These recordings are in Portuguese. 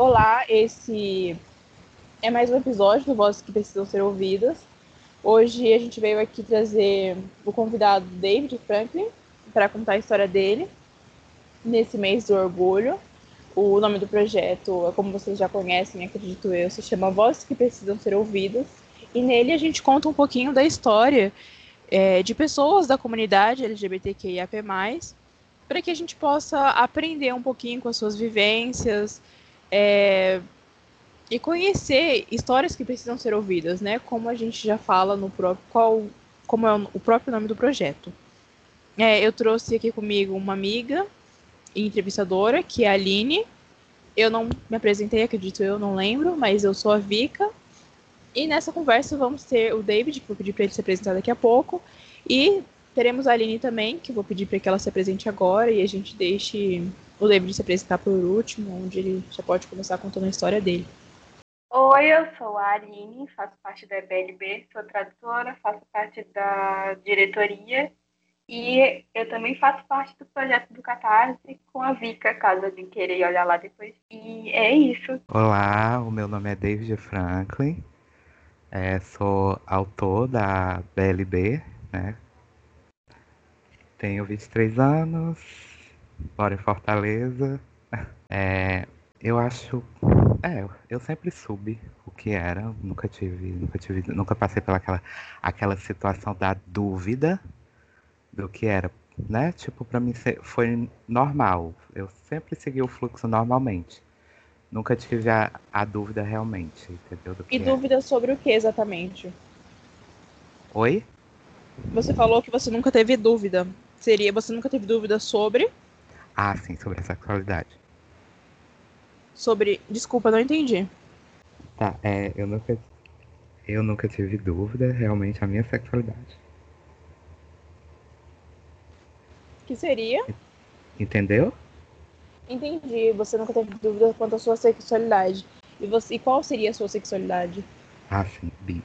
Olá, esse é mais um episódio do Vozes que Precisam Ser Ouvidas. Hoje a gente veio aqui trazer o convidado David Franklin para contar a história dele nesse mês do orgulho. O nome do projeto, como vocês já conhecem, acredito eu, se chama Vozes que Precisam Ser Ouvidas. E nele a gente conta um pouquinho da história é, de pessoas da comunidade LGBTQIAP+, para que a gente possa aprender um pouquinho com as suas vivências é, e conhecer histórias que precisam ser ouvidas, né? Como a gente já fala no próprio qual, como é o próprio nome do projeto. É, eu trouxe aqui comigo uma amiga entrevistadora, que é a Aline. Eu não me apresentei, acredito eu, não lembro, mas eu sou a Vika. E nessa conversa vamos ter o David, que vou pedir para ele se apresentar daqui a pouco, e teremos a Aline também, que vou pedir para que ela se apresente agora e a gente deixe o David se apresentar por último, onde ele já pode começar contando a história dele. Oi, eu sou a Aline, faço parte da EBLB, sou tradutora, faço parte da diretoria e eu também faço parte do projeto do Catarse com a Vika, caso alguém queira olhar lá depois. E é isso. Olá, o meu nome é David Franklin, é, sou autor da BLB, né? Tenho 23 anos, moro em Fortaleza. É, eu acho. É, eu sempre soube o que era, nunca tive, nunca tive, nunca passei pelaquela aquela situação da dúvida do que era, né? Tipo, para mim foi normal. Eu sempre segui o fluxo normalmente. Nunca tive a, a dúvida realmente, entendeu? e é. dúvida sobre o que exatamente? Oi? Você falou que você nunca teve dúvida. Seria, você nunca teve dúvida sobre? Ah, sim, sobre a sexualidade. Sobre. Desculpa, não entendi. Tá, é, eu nunca. Eu nunca tive dúvida realmente a minha sexualidade. Que seria? Entendeu? Entendi. Você nunca teve dúvida quanto à sua sexualidade. E, você, e qual seria a sua sexualidade? Ah, sim, bi.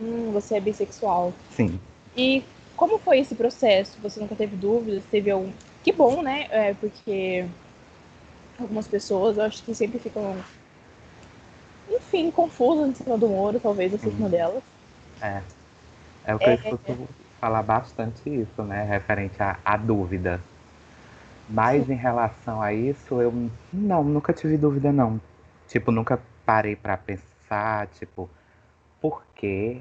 Hum, você é bissexual. Sim. E como foi esse processo? Você nunca teve dúvidas? Teve algum. Que bom, né? É, porque algumas pessoas, eu acho que sempre ficam, enfim, confusas em cima do muro, talvez seja uma uhum. delas. É. É o que é, eu escuto falar bastante isso, né? Referente à, à dúvida. Mas em relação a isso, eu não, nunca tive dúvida não. Tipo, nunca parei para pensar, tipo, por que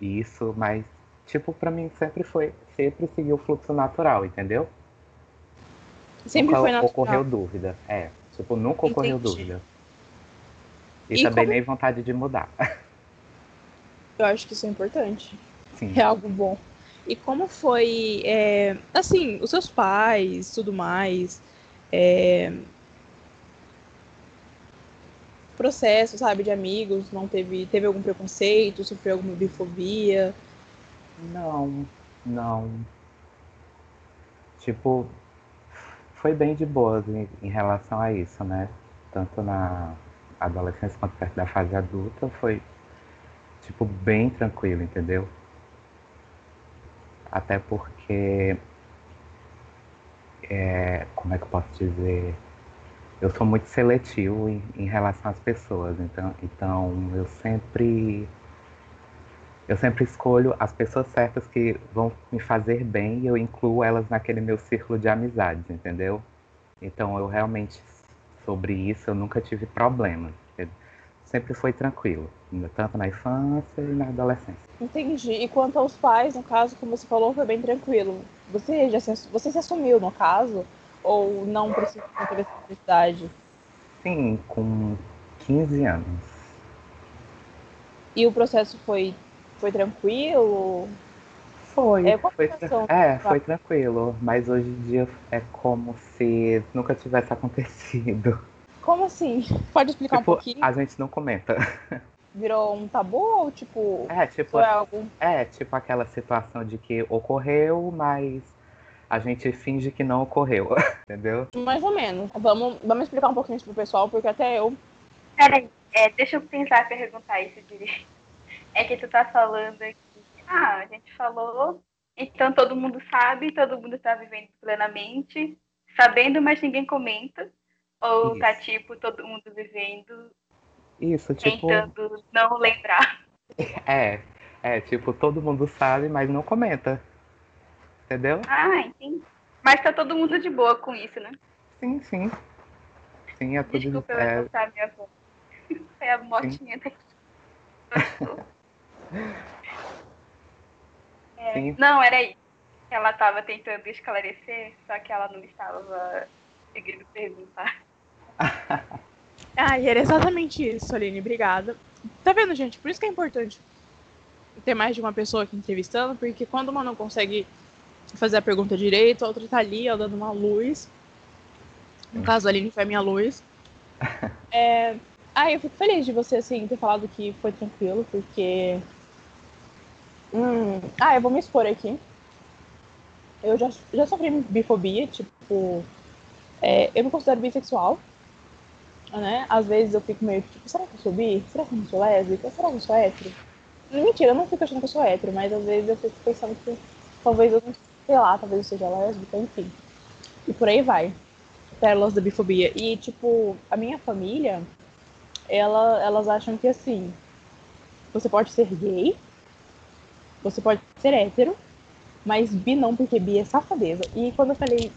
isso, mas tipo, para mim sempre foi, sempre seguiu o fluxo natural, entendeu? Sempre nunca foi natural. ocorreu dúvida. É, tipo, nunca ocorreu Entendi. dúvida. E, e também como... nem vontade de mudar. Eu acho que isso é importante. Sim. É algo bom. E como foi, é, assim, os seus pais, tudo mais, é, processo, sabe, de amigos, não teve, teve algum preconceito, sofreu alguma bifobia? Não, não. Tipo, foi bem de boas em, em relação a isso, né? Tanto na adolescência quanto perto da fase adulta, foi, tipo, bem tranquilo, entendeu? Até porque. É, como é que eu posso dizer? Eu sou muito seletivo em, em relação às pessoas, então, então eu sempre eu sempre escolho as pessoas certas que vão me fazer bem e eu incluo elas naquele meu círculo de amizades, entendeu? Então eu realmente sobre isso eu nunca tive problemas sempre foi tranquilo, tanto na infância e na adolescência. Entendi. E quanto aos pais, no caso, como você falou, foi bem tranquilo. Você já se, você se assumiu, no caso, ou não precisou ter essa necessidade? Sim, com 15 anos. E o processo foi, foi tranquilo? Foi, é, foi, é, foi tranquilo, mas hoje em dia é como se nunca tivesse acontecido. Como assim? Pode explicar tipo, um pouquinho? A gente não comenta. Virou um tabu ou tipo. É, tipo. É, algo... é, tipo aquela situação de que ocorreu, mas a gente finge que não ocorreu. Entendeu? Mais ou menos. Vamos, vamos explicar um pouquinho isso pro pessoal, porque até eu. Peraí, é, deixa eu pensar e perguntar isso direito. É que tu tá falando aqui. Ah, a gente falou, então todo mundo sabe, todo mundo está vivendo plenamente, sabendo, mas ninguém comenta. Ou tá, Isso. tá tipo todo mundo vivendo. Isso, tipo. Tentando não lembrar. É, é, tipo, todo mundo sabe, mas não comenta. Entendeu? Ah, entendi. Mas tá todo mundo de boa com isso, né? Sim, sim. Sim, é tudo Desculpa, eu é... minha voz. Foi a motinha daqui. é. Não, era isso. Ela estava tentando esclarecer, só que ela não estava conseguindo perguntar. ah, e era exatamente isso, Aline. Obrigada. Tá vendo, gente? Por isso que é importante ter mais de uma pessoa aqui entrevistando, porque quando uma não consegue fazer a pergunta direito, a outra tá ali, ó, dando uma luz. No caso, a Aline foi a minha luz. É... Ah, eu fico feliz de você, assim, ter falado que foi tranquilo, porque... Hum... Ah, eu vou me expor aqui. Eu já, já sofri bifobia, tipo... É, eu me considero bissexual, né? Às vezes eu fico meio tipo, será que eu sou bi? Será que eu não sou lésbica? Será que eu sou hétero? Mentira, eu não fico achando que eu sou hétero, mas às vezes eu fico pensando que talvez eu não sei lá, talvez eu seja lésbica, enfim. E por aí vai. Pérolas da bifobia. E, tipo, a minha família, ela, elas acham que assim, você pode ser gay, você pode ser hétero, mas bi não, porque bi é safadeza. E quando eu falei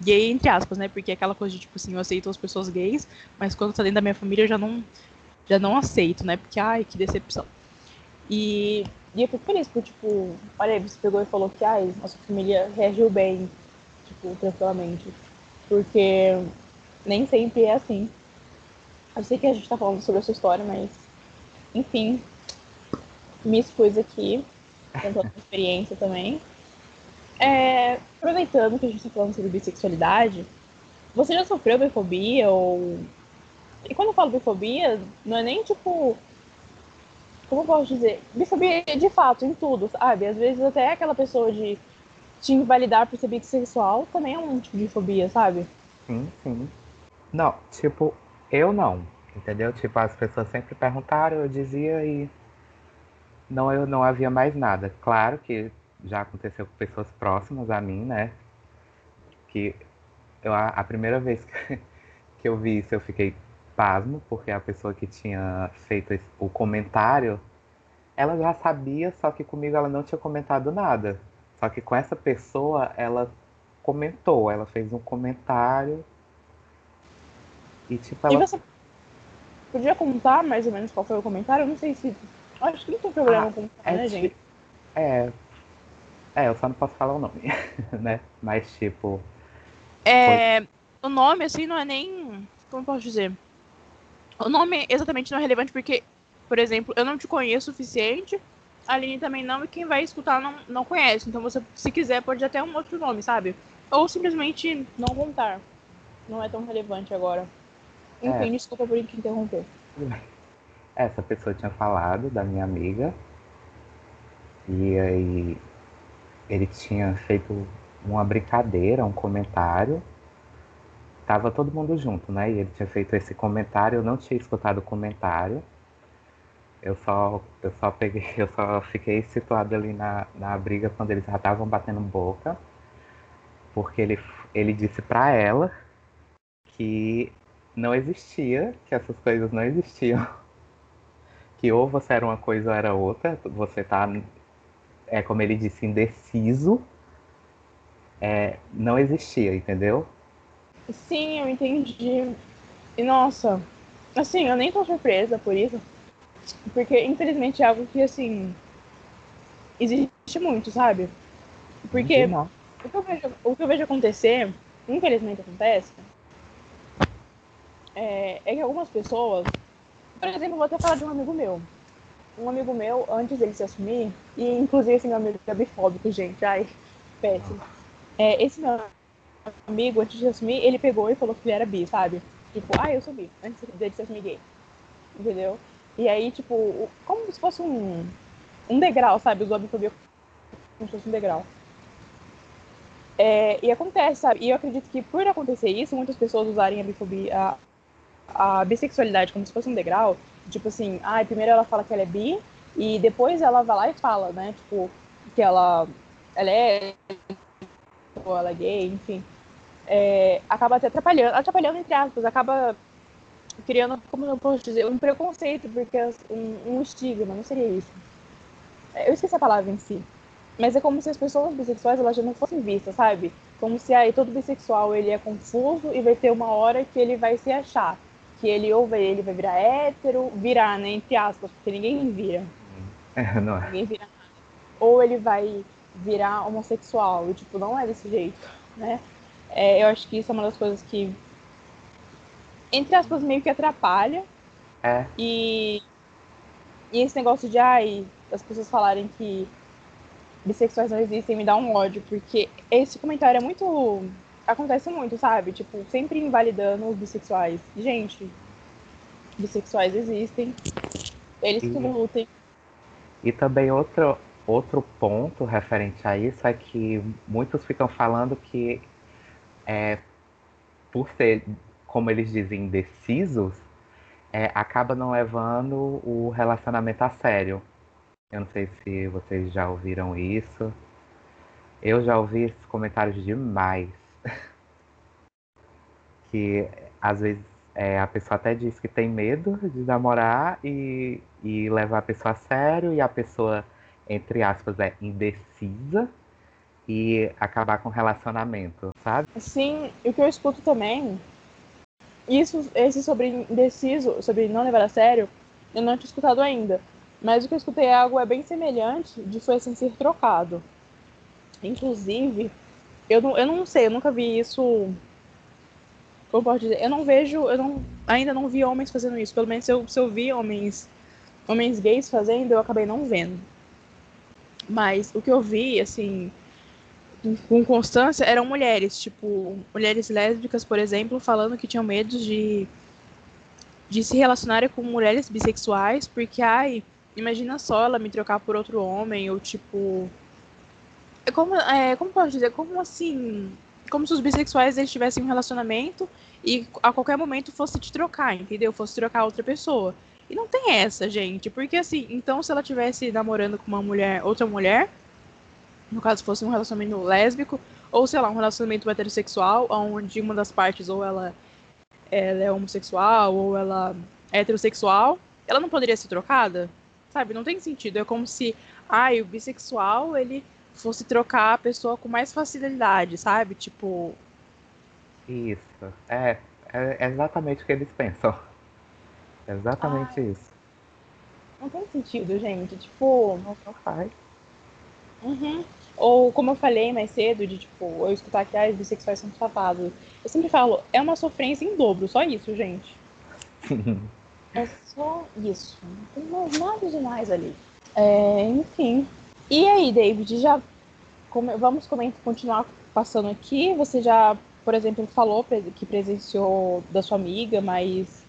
gay, entre aspas, né? Porque é aquela coisa de, tipo assim, eu aceito as pessoas gays, mas quando tá dentro da minha família eu já não, já não aceito, né? Porque, ai, que decepção. E, e eu fico feliz por, tipo, olha você pegou e falou que, ai, nossa família reagiu bem, tipo, tranquilamente. Porque nem sempre é assim. Eu sei que a gente tá falando sobre a sua história, mas, enfim, me expus aqui, a experiência também. É, aproveitando que a gente tá falando sobre bissexualidade, você já sofreu bifobia ou... E quando eu falo bifobia, não é nem, tipo, como eu posso dizer, bifobia de fato, em tudo, sabe? Às vezes até aquela pessoa de te invalidar por ser bissexual também é um tipo de fobia, sabe? Sim, sim. Não, tipo, eu não, entendeu? Tipo, as pessoas sempre perguntaram, eu dizia e não, eu não havia mais nada. Claro que já aconteceu com pessoas próximas a mim, né? Que eu, a, a primeira vez que, que eu vi isso, eu fiquei pasmo, porque a pessoa que tinha feito esse, o comentário, ela já sabia, só que comigo ela não tinha comentado nada. Só que com essa pessoa, ela comentou, ela fez um comentário. E tipo, ela... E você podia contar mais ou menos qual foi o comentário? Eu não sei se. Acho que não tem problema ah, contar, é né, gente? É. É, eu só não posso falar o nome, né? Mas tipo. É. Foi... O nome, assim, não é nem. Como eu posso dizer? O nome exatamente não é relevante porque, por exemplo, eu não te conheço o suficiente, a Aline também não, e quem vai escutar não, não conhece. Então você, se quiser, pode até um outro nome, sabe? Ou simplesmente não contar. Não é tão relevante agora. Enfim, é. desculpa por te interromper. Essa pessoa tinha falado da minha amiga. E aí ele tinha feito uma brincadeira, um comentário tava todo mundo junto, né? E ele tinha feito esse comentário, eu não tinha escutado o comentário. Eu só, eu só peguei, eu só fiquei situado ali na, na briga quando eles já estavam batendo boca, porque ele, ele disse para ela que não existia, que essas coisas não existiam, que ou você era uma coisa ou era outra, você tá, é como ele disse, indeciso, é, não existia, entendeu? Sim, eu entendi. E nossa, assim, eu nem tô surpresa por isso. Porque infelizmente é algo que assim existe muito, sabe? Porque o que, eu vejo, o que eu vejo acontecer, infelizmente acontece, é, é que algumas pessoas, por exemplo, vou até falar de um amigo meu. Um amigo meu, antes dele se assumir, e inclusive esse meu amigo é bifóbico, gente, ai, péssimo. É, esse meu amigo, antes de assumir, ele pegou e falou que ele era bi, sabe? Tipo, ah, eu sou bi, antes de se assumir gay. Entendeu? E aí, tipo, como se fosse um, um degrau, sabe? Usou a bifobia como se fosse um degrau. É, e acontece, sabe? E eu acredito que por acontecer isso, muitas pessoas usarem a bifobia, a bissexualidade como se fosse um degrau. Tipo assim, ah, primeiro ela fala que ela é bi, e depois ela vai lá e fala, né? Tipo, que ela, ela é ou ela é gay, enfim. é, acaba até atrapalhando, atrapalhando entre aspas, acaba criando, como eu posso dizer, um preconceito, porque um, um estigma, não seria isso. É, eu esqueci a palavra em si. Mas é como se as pessoas bissexuais elas já não fossem vistas, sabe? Como se aí todo bissexual ele é confuso e vai ter uma hora que ele vai se achar. Que ele ou vai, ele vai virar hétero, virar, né? Entre aspas, porque ninguém vira. É, não é. Ninguém vira nada. Ou ele vai virar homossexual. E, tipo, não é desse jeito, né? É, eu acho que isso é uma das coisas que, entre aspas, meio que atrapalha. É. E, e esse negócio de, ai, as pessoas falarem que bissexuais não existem me dá um ódio, porque esse comentário é muito. Acontece muito, sabe? Tipo, sempre invalidando os bissexuais. Gente, bissexuais existem, eles que lutem. E também outro, outro ponto referente a isso é que muitos ficam falando que é, por ser, como eles dizem, indecisos, é, acaba não levando o relacionamento a sério. Eu não sei se vocês já ouviram isso. Eu já ouvi esses comentários demais. que às vezes é, a pessoa até diz que tem medo de namorar e, e levar a pessoa a sério, e a pessoa, entre aspas, é indecisa e acabar com o relacionamento, sabe? Sim, o que eu escuto também, isso, esse sobre indeciso, sobre não levar a sério, eu não tinha escutado ainda. Mas o que eu escutei é algo é bem semelhante de foi assim ser trocado. Inclusive, eu não, eu não sei, eu nunca vi isso. Como pode dizer? Eu não vejo, eu não, ainda não vi homens fazendo isso. Pelo menos se eu, se eu vi homens, homens gays fazendo, eu acabei não vendo. Mas o que eu vi, assim, com constância, eram mulheres, tipo, mulheres lésbicas, por exemplo, falando que tinham medo de, de se relacionarem com mulheres bissexuais, porque, ai, Imagina só ela me trocar por outro homem, ou tipo. Como, é, como posso dizer? Como assim. Como se os bissexuais eles tivessem um relacionamento e a qualquer momento fosse te trocar, entendeu? Fosse trocar outra pessoa. E não tem essa, gente. Porque assim, então se ela tivesse namorando com uma mulher, outra mulher, no caso fosse um relacionamento lésbico, ou sei lá, um relacionamento heterossexual, onde uma das partes ou ela, ela é homossexual ou ela é heterossexual, ela não poderia ser trocada? Sabe, não tem sentido. É como se, ai, o bissexual, ele fosse trocar a pessoa com mais facilidade, sabe? Tipo. Isso. É, é exatamente o que eles pensam. É exatamente ai. isso. Não tem sentido, gente. Tipo. Não, não faz. Uhum. Ou como eu falei mais cedo, de tipo, eu escutar que ah, os bissexuais são safados. Eu sempre falo, é uma sofrência em dobro, só isso, gente. É só isso. Não tem mais nada demais ali. É, enfim. E aí, David, já vamos comentar, continuar passando aqui. Você já, por exemplo, falou que presenciou da sua amiga, mas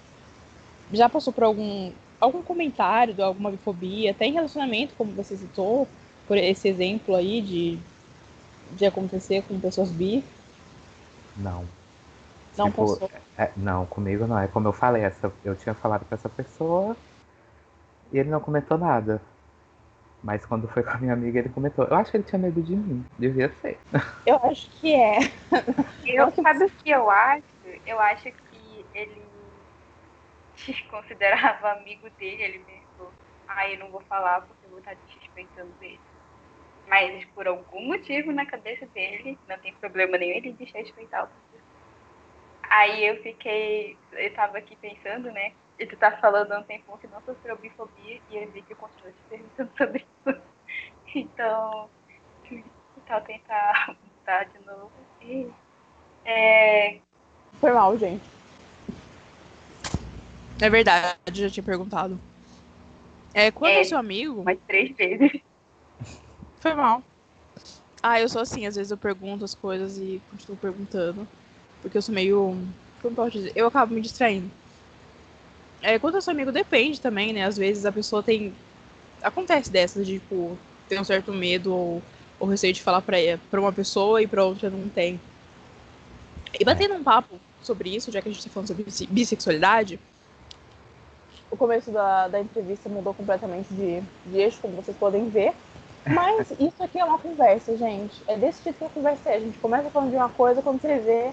já passou por algum algum comentário de alguma bifobia, até em relacionamento, como você citou, por esse exemplo aí de, de acontecer com pessoas bi? Não. Não tipo, passou. É, não, comigo não. É como eu falei, essa, eu tinha falado com essa pessoa e ele não comentou nada. Mas quando foi com a minha amiga, ele comentou. Eu acho que ele tinha medo de mim. Devia ser. Eu acho que é. Eu, sabe o que eu acho? Eu acho que ele se considerava amigo dele. Ele pensou, ah, eu não vou falar porque eu vou estar desrespeitando ele. Mas por algum motivo na cabeça dele, não tem problema nenhum ele desrespeitar o Aí eu fiquei, eu tava aqui pensando, né? E tu tá falando há um tempo que não sofreu bifobia e eu vi que eu continuo te perguntando sobre isso. Então, então tentar mudar de novo. E, é... Foi mal, gente. É verdade, já tinha perguntado. É, quando é, é seu amigo. Mais três vezes. Foi mal. Ah, eu sou assim, às vezes eu pergunto as coisas e continuo perguntando. Porque eu sou meio. Como posso dizer? Eu acabo me distraindo. É, quando eu sou amigo, depende também, né? Às vezes a pessoa tem. Acontece dessas, de, tipo, ter um certo medo ou, ou receio de falar pra, pra uma pessoa e pra outra não tem. E batendo um papo sobre isso, já que a gente tá falando sobre bissexualidade, o começo da, da entrevista mudou completamente de, de eixo, como vocês podem ver. Mas isso aqui é uma conversa, gente. É desse jeito que a conversa é. A gente começa falando de uma coisa, quando você vê,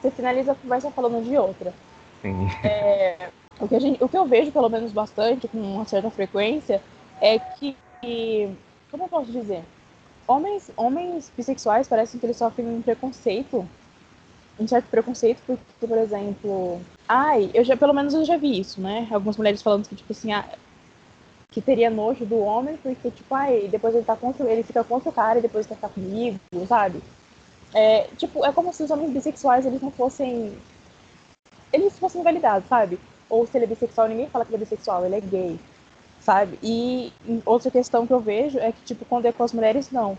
você finaliza a conversa falando de outra. Sim. É, o, que gente, o que eu vejo, pelo menos bastante, com uma certa frequência, é que. Como eu posso dizer? Homens, homens bissexuais parecem que eles sofrem um preconceito. Um certo preconceito, porque, por exemplo. Ai, eu já, pelo menos eu já vi isso, né? Algumas mulheres falando que, tipo assim, ah, que teria nojo do homem, porque, tipo, ai, depois ele tá contra. Ele fica contra o cara e depois quer ficar comigo, sabe? É, tipo, é como se os homens bissexuais eles não fossem. Eles fossem validados, sabe? Ou se ele é bissexual, ninguém fala que ele é bissexual, ele é gay, sabe? E outra questão que eu vejo é que, tipo, quando é com as mulheres, não.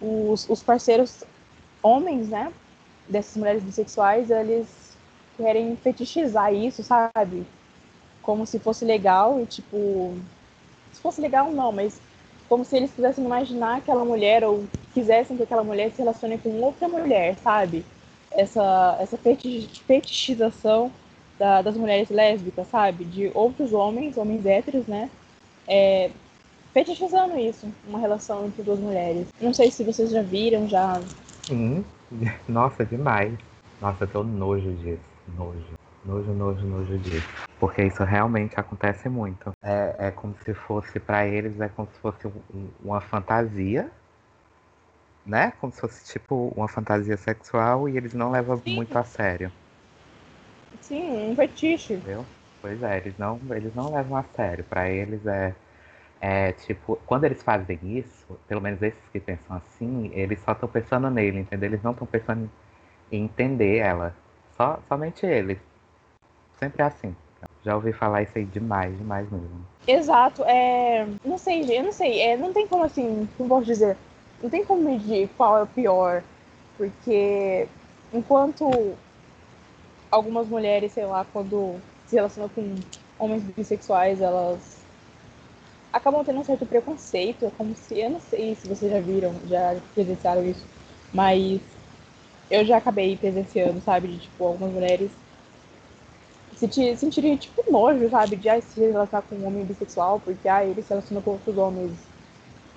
Os, os parceiros homens, né? Dessas mulheres bissexuais, eles querem fetichizar isso, sabe? Como se fosse legal e, tipo. Se fosse legal, não, mas como se eles quisessem imaginar aquela mulher ou quisessem que aquela mulher se relacione com outra mulher, sabe? Essa, essa fetichização da, das mulheres lésbicas, sabe? De outros homens, homens héteros, né? É, fetichizando isso, uma relação entre duas mulheres. Não sei se vocês já viram, já. Sim, nossa, demais. Nossa, eu tô nojo disso, nojo. Nojo, nojo, nojo disso. Porque isso realmente acontece muito. É, é como se fosse, para eles, é como se fosse um, uma fantasia, né? Como se fosse tipo uma fantasia sexual e eles não levam Sim. muito a sério. Sim, um fetiche. Entendeu? Pois é, eles não, eles não levam a sério. Para eles é, é tipo, quando eles fazem isso, pelo menos esses que pensam assim, eles só estão pensando nele, entendeu? Eles não estão pensando em entender ela. Só, somente eles sempre é assim. Já ouvi falar isso aí demais, demais mesmo. Exato, é. Não sei, eu não sei. É, não tem como assim, como posso dizer? Não tem como medir qual é o pior. Porque enquanto algumas mulheres, sei lá, quando se relacionam com homens bissexuais, elas acabam tendo um certo preconceito. É como se. Eu não sei se vocês já viram, já presenciaram isso. Mas eu já acabei presenciando, sabe? De tipo, algumas mulheres sentir, sentiria, tipo, nojo, sabe? De ah, se relacionar com um homem bissexual, porque ah, ele se relaciona com outros homens.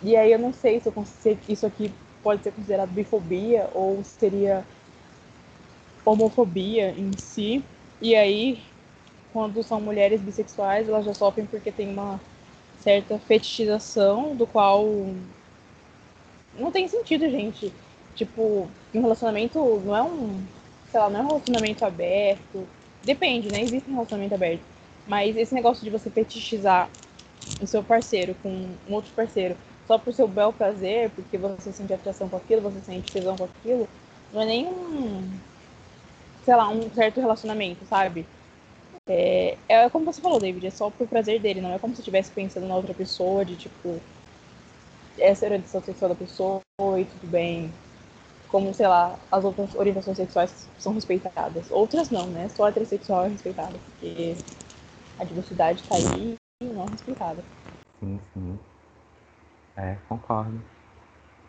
E aí eu não sei se, eu, se isso aqui pode ser considerado bifobia ou seria homofobia em si. E aí, quando são mulheres bissexuais, elas já sofrem porque tem uma certa fetichização do qual não tem sentido, gente. Tipo, um relacionamento não é um, sei lá, não é um relacionamento aberto, Depende, né? Existe um relacionamento aberto. Mas esse negócio de você fetichizar o seu parceiro com um outro parceiro só por seu bel prazer, porque você sente atração com aquilo, você sente tesão com aquilo, não é nem um, sei lá, um certo relacionamento, sabe? É, é como você falou, David, é só por prazer dele, não é como se estivesse pensando na outra pessoa, de tipo, essa é a orientação sexual da pessoa e tudo bem, como, sei lá, as outras orientações sexuais são respeitadas. Outras não, né? Só a heterossexual é respeitada, porque a diversidade tá aí e não é respeitada. Sim, sim. É, concordo.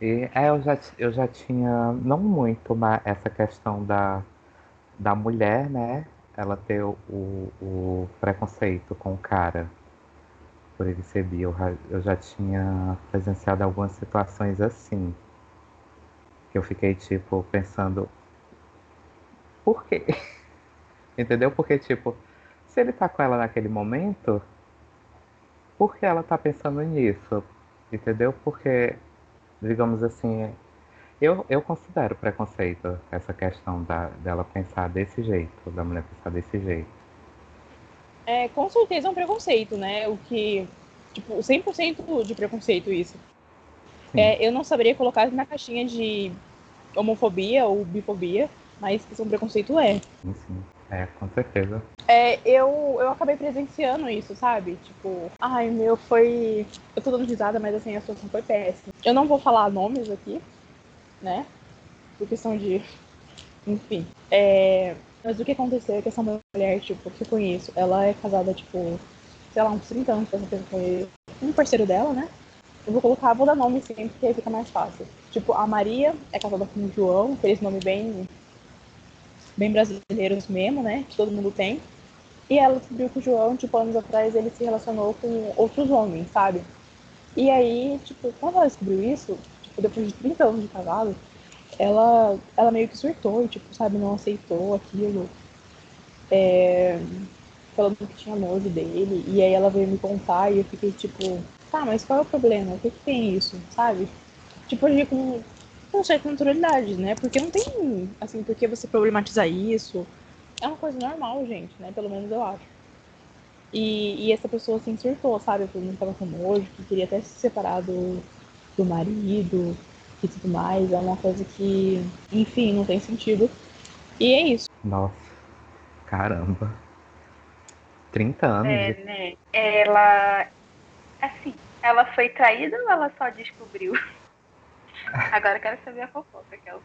E é, eu já, eu já tinha, não muito, mas essa questão da, da mulher, né? Ela ter o, o preconceito com o cara por ele ser bi. Eu, eu já tinha presenciado algumas situações assim eu fiquei, tipo, pensando, por quê? Entendeu? Porque, tipo, se ele tá com ela naquele momento, por que ela tá pensando nisso? Entendeu? Porque, digamos assim, eu, eu considero preconceito essa questão da, dela pensar desse jeito, da mulher pensar desse jeito. É, com certeza é um preconceito, né? O que, tipo, 100% de preconceito isso. É, eu não saberia colocar na caixinha de homofobia ou bifobia, mas que um preconceito é. Sim, sim. É, com certeza. É, eu, eu acabei presenciando isso, sabe? Tipo, ai meu, foi. Eu tô dando risada, mas assim, a situação foi péssima. Eu não vou falar nomes aqui, né? Por questão de. Enfim. É... Mas o que aconteceu é que essa mulher, tipo, que eu conheço, ela é casada, tipo, sei lá, uns 30 anos com essa pessoa. Um parceiro dela, né? Eu vou colocar, vou dar nome sempre, porque aí fica mais fácil. Tipo, a Maria é casada com o João, aqueles nome bem, bem brasileiros mesmo, né? Que todo mundo tem. E ela descobriu que o João, tipo, anos atrás, ele se relacionou com outros homens, sabe? E aí, tipo, quando ela descobriu isso, depois de 30 anos de casado, ela, ela meio que surtou e, tipo, sabe, não aceitou aquilo. É, falando que tinha nojo dele. E aí ela veio me contar e eu fiquei tipo, tá, mas qual é o problema? O que, que tem isso, sabe? Tipo, agir com, com certa naturalidade, né? Porque não tem, assim, por que você problematizar isso? É uma coisa normal, gente, né? Pelo menos eu acho. E, e essa pessoa assim surtou, sabe? Todo mundo tava com nojo, que queria até se separar do, do marido e tudo mais. É uma coisa que, enfim, não tem sentido. E é isso. Nossa, caramba. 30 anos. É, né? Ela. Assim, ela foi traída ou ela só descobriu? Agora eu quero saber a fofoca, que ela.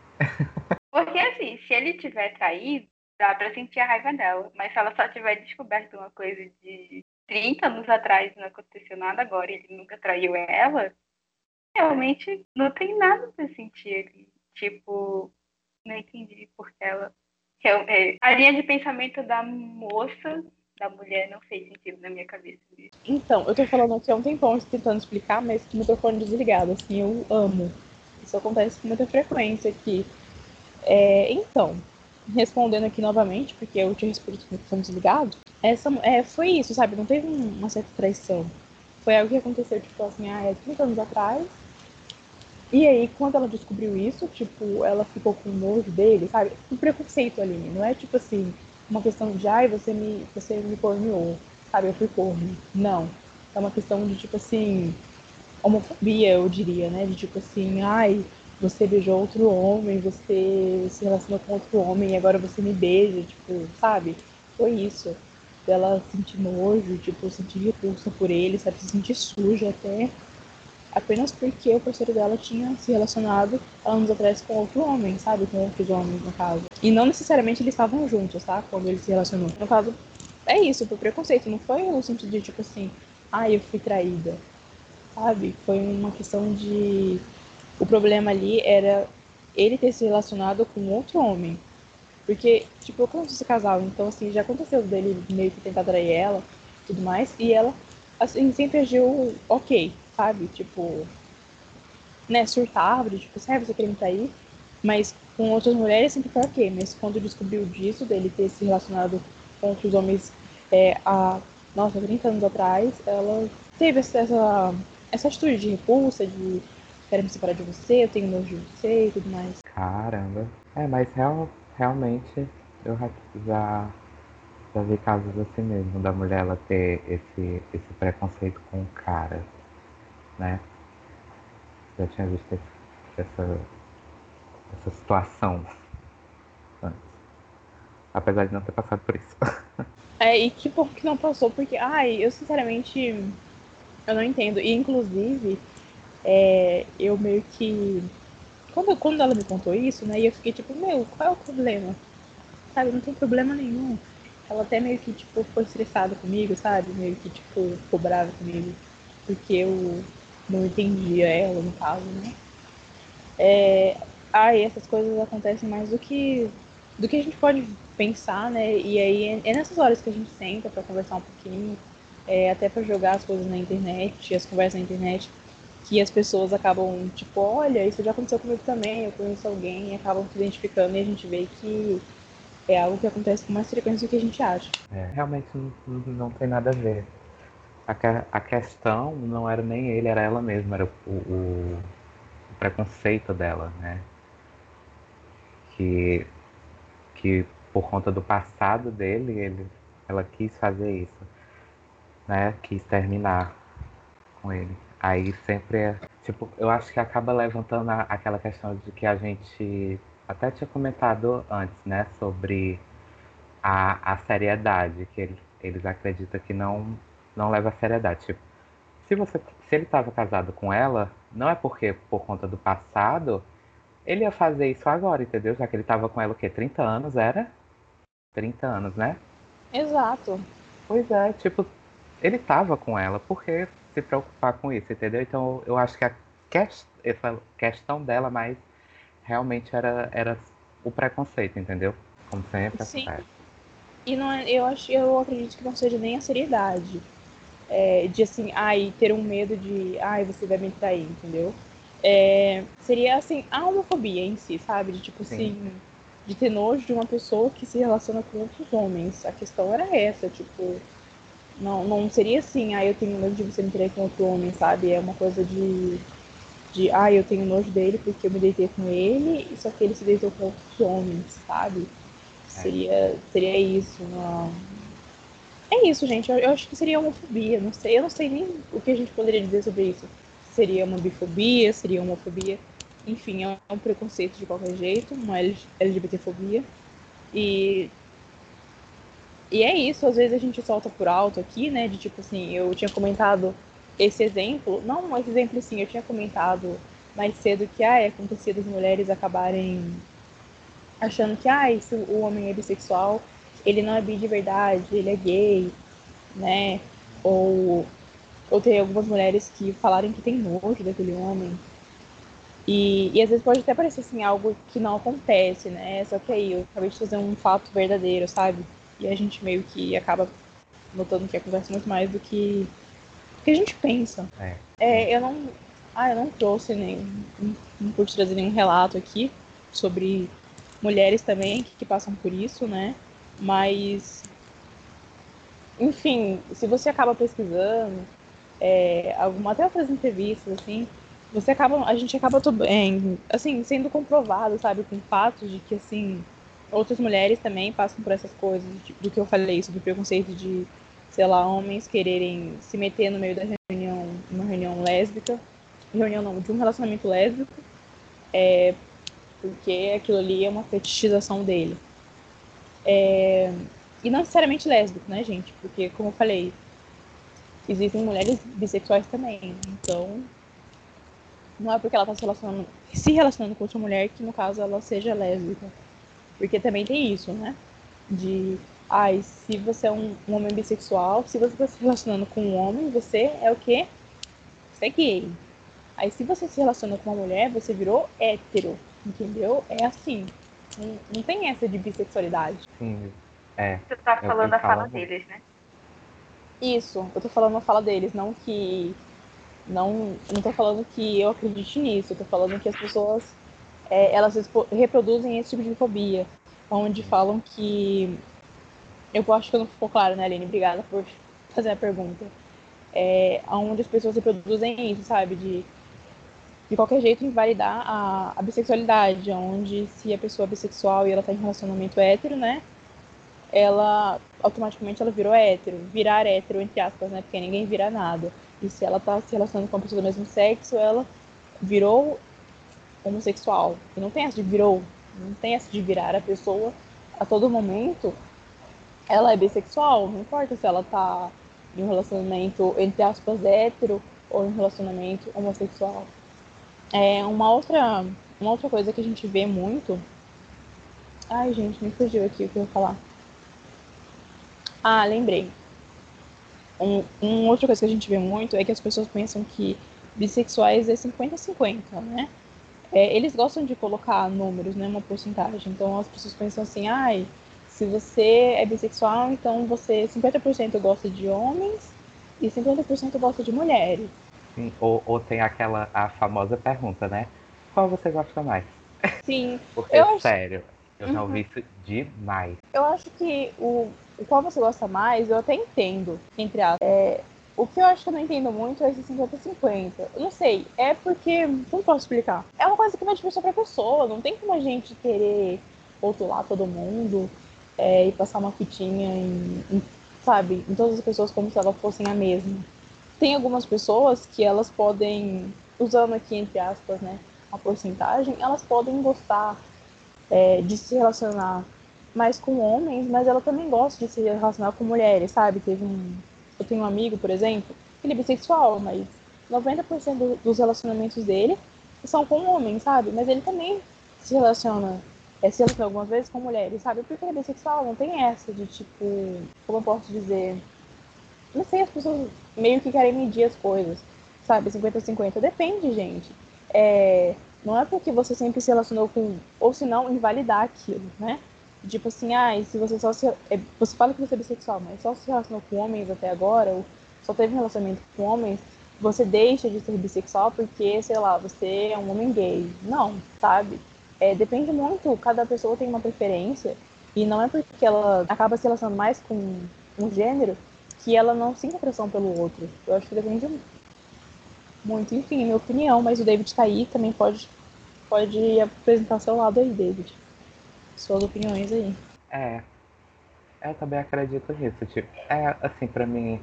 Porque assim, se ele tiver traído, dá pra sentir a raiva dela. Mas se ela só tiver descoberto uma coisa de 30 anos atrás não aconteceu nada agora e ele nunca traiu ela, realmente não tem nada pra sentir ali. Tipo, não entendi porque ela. É, a linha de pensamento da moça, da mulher, não fez sentido na minha cabeça. Então, eu tô falando aqui há um tempão tentando explicar, mas com o microfone desligado, assim, eu amo. Isso acontece com muita frequência aqui. É, então, respondendo aqui novamente, porque eu tinha respondido com o microfone desligado, essa, é, foi isso, sabe? Não teve uma certa traição. Foi algo que aconteceu, tipo assim, ah, é 30 anos atrás. E aí, quando ela descobriu isso, tipo, ela ficou com nojo dele, sabe? O preconceito ali, não é tipo assim, uma questão de, ai, você me, você me corneou, sabe? Eu fui corno. Não. É uma questão de, tipo assim, homofobia, eu diria, né? De tipo assim, ai, você beijou outro homem, você se relacionou com outro homem e agora você me beija, tipo, sabe? Foi isso. Ela sentir nojo, tipo, sentir repulsa por ele, sabe? Se sentir suja até. Apenas porque o parceiro dela tinha se relacionado anos atrás com outro homem, sabe? Com outros homens, no caso. E não necessariamente eles estavam juntos, tá? Quando ele se relacionou. No caso, é isso, foi preconceito. Não foi no sentido de, tipo assim, ah, eu fui traída sabe? Foi uma questão de. O problema ali era ele ter se relacionado com outro homem. Porque, tipo, eu conheço esse casal, então, assim, já aconteceu dele meio que tentar trair ela tudo mais, e ela, assim, sempre agiu ok, sabe? Tipo, né, surtava, tipo, sabe, você queria me trair, mas com outras mulheres sempre foi ok, mas quando descobriu disso, dele ter se relacionado com outros homens é, há, nossa, 30 anos atrás, ela teve essa, essa atitude de repulsa, de quero me separar de você, eu tenho nojo de você e tudo mais. Caramba. É, mas real, realmente eu já, já vi casos assim mesmo, da mulher ela ter esse, esse preconceito com o cara, né? Já tinha visto essa, essa situação antes. Apesar de não ter passado por isso. É, e que bom que não passou, porque, ai, eu sinceramente eu não entendo. E, inclusive, é, eu meio que. Quando, quando ela me contou isso, né, e eu fiquei tipo, meu, qual é o problema? Sabe, não tem problema nenhum. Ela até meio que, tipo, foi estressada comigo, sabe? Meio que, tipo, ficou brava comigo. Porque eu não entendia ela, no caso, né? É, aí essas coisas acontecem mais do que do que a gente pode pensar, né? E aí é, é nessas horas que a gente senta para conversar um pouquinho, é, até para jogar as coisas na internet, as conversas na internet, que as pessoas acabam, tipo, olha, isso já aconteceu comigo também, eu conheço alguém, e acabam se identificando e a gente vê que é algo que acontece com mais frequência do que a gente acha. É, realmente não, não, tem nada a ver. A, a, questão não era nem ele, era ela mesma, era o, o, o preconceito dela, né? Que, que por conta do passado dele, ele, ela quis fazer isso né, quis terminar com ele. Aí sempre é, tipo, eu acho que acaba levantando a, aquela questão de que a gente até tinha comentado antes, né, sobre a, a seriedade, que ele, eles acreditam que não, não leva a seriedade. Tipo, se, você, se ele estava casado com ela, não é porque, por conta do passado, ele ia fazer isso agora, entendeu? Já que ele estava com ela o quê? 30 anos, era? 30 anos, né? Exato. Pois é, tipo, ele tava com ela, por que se preocupar com isso, entendeu? Então eu acho que a quest essa questão dela mais realmente era, era o preconceito, entendeu? Como sempre Sim. acontece. E não é, eu acho, eu acredito que não seja nem a seriedade. É, de assim, ai, ter um medo de, ai, você vai me trair, entendeu? é, seria assim, a homofobia em si, sabe? De tipo Sim. assim, de ter nojo de uma pessoa que se relaciona com outros homens. A questão era essa, tipo, não, não seria assim, ah, eu tenho nojo de você me ter com outro homem, sabe? É uma coisa de, de, ah, eu tenho nojo dele porque eu me deitei com ele, só que ele se deitou com outros homens, sabe? É. Seria, seria isso, não. É isso, gente. Eu, eu acho que seria homofobia. Não sei, eu não sei nem o que a gente poderia dizer sobre isso. Seria uma bifobia, seria homofobia. Enfim, é um preconceito de qualquer jeito, uma LGBTfobia. E e é isso, às vezes a gente solta por alto aqui, né? De tipo assim, eu tinha comentado esse exemplo, não esse exemplo assim, eu tinha comentado mais cedo que ah, é acontecia das mulheres acabarem achando que ah, se o homem é bissexual, ele não é bi de verdade, ele é gay, né? Ou, ou tem algumas mulheres que falaram que tem nojo daquele homem. E, e às vezes pode até parecer assim, algo que não acontece, né? Só que aí eu acabei de fazer um fato verdadeiro, sabe? E a gente meio que acaba notando que acontece muito mais do que, do que a gente pensa. É. é. eu não. Ah, eu não trouxe nem. Não pude trazer nenhum relato aqui sobre mulheres também que, que passam por isso, né? Mas. Enfim, se você acaba pesquisando, é, alguma, até outras entrevistas, assim, você acaba, a gente acaba também, assim, sendo comprovado, sabe, com fatos de que, assim, outras mulheres também passam por essas coisas, do que eu falei sobre preconceito de, sei lá, homens quererem se meter no meio da reunião, uma reunião lésbica, reunião não, de um relacionamento lésbico, é, porque aquilo ali é uma fetichização dele. É, e não necessariamente lésbico, né, gente? Porque, como eu falei, existem mulheres bissexuais também. Então, não é porque ela está se relacionando, se relacionando com outra mulher que, no caso, ela seja lésbica. Porque também tem isso, né? De, ai, se você é um, um homem bissexual, se você está se relacionando com um homem, você é o quê? Você é gay. Aí se você se relaciona com uma mulher, você virou hétero, entendeu? É assim. Não, não tem essa de bissexualidade. Sim, é. Você tá falando a fala deles, né? Isso, eu tô falando a fala deles, não que. Não, não tô falando que eu acredite nisso, eu tô falando que as pessoas é, elas reproduzem esse tipo de fobia, onde falam que. Eu acho que não ficou claro, né, Aline? Obrigada por fazer a pergunta. É, onde as pessoas reproduzem isso, sabe? De, de qualquer jeito, invalidar a, a bissexualidade, onde se a pessoa é bissexual e ela tá em relacionamento hétero, né? Ela automaticamente ela virou hétero, virar hétero, entre aspas, né? Porque ninguém vira nada. E se ela tá se relacionando com uma pessoa do mesmo sexo, ela virou homossexual. E não tem essa de virou, não tem essa de virar a pessoa a todo momento. Ela é bissexual, não importa se ela tá em um relacionamento, entre aspas, hétero ou em um relacionamento homossexual. É uma outra, uma outra coisa que a gente vê muito. Ai, gente, me fugiu aqui o que eu ia falar. Ah, lembrei. Um, uma outra coisa que a gente vê muito é que as pessoas pensam que bissexuais é 50-50, né? é, eles gostam de colocar números, né, uma porcentagem. Então as pessoas pensam assim, ai, se você é bissexual, então você 50% gosta de homens e 50% gosta de mulheres. Sim, ou, ou tem aquela a famosa pergunta, né? Qual você gosta mais? Sim. Porque, eu sério, eu uhum. já ouvi isso demais. Eu acho que o, o qual você gosta mais, eu até entendo, entre aspas. É, o que eu acho que eu não entendo muito é esse 50-50. Eu não sei, é porque. Como posso explicar? É uma coisa que vai de pessoa pra pessoa. Não tem como a gente querer rotular todo mundo é, e passar uma fitinha em, em, sabe, em todas as pessoas como se elas fossem a mesma. Tem algumas pessoas que elas podem, usando aqui entre aspas, né, a porcentagem, elas podem gostar é, de se relacionar mais com homens, mas ela também gosta de se relacionar com mulheres, sabe? Teve um, eu tenho um amigo, por exemplo, ele é bissexual, mas 90% dos relacionamentos dele são com homens, sabe? Mas ele também se relaciona, é, se relaciona algumas vezes com mulheres, sabe? Porque ele é bissexual, não tem essa de tipo, como eu posso dizer? Não sei, as pessoas meio que querem medir as coisas, sabe? 50-50. Depende, gente. É, não é porque você sempre se relacionou com. Ou se não, invalidar aquilo, né? Tipo assim, ah, e se você só se. É, você fala que você é bissexual, mas só se relacionou com homens até agora, ou só teve relacionamento com homens, você deixa de ser bissexual porque, sei lá, você é um homem gay. Não, sabe? É, depende muito, cada pessoa tem uma preferência e não é porque ela acaba se relacionando mais com um gênero que ela não sinta atração pelo outro. Eu acho que depende muito. Enfim, minha opinião, mas o David tá aí, também pode, pode apresentar seu lado aí, David. Suas opiniões aí. É. Eu também acredito nisso. Tipo, é assim, pra mim,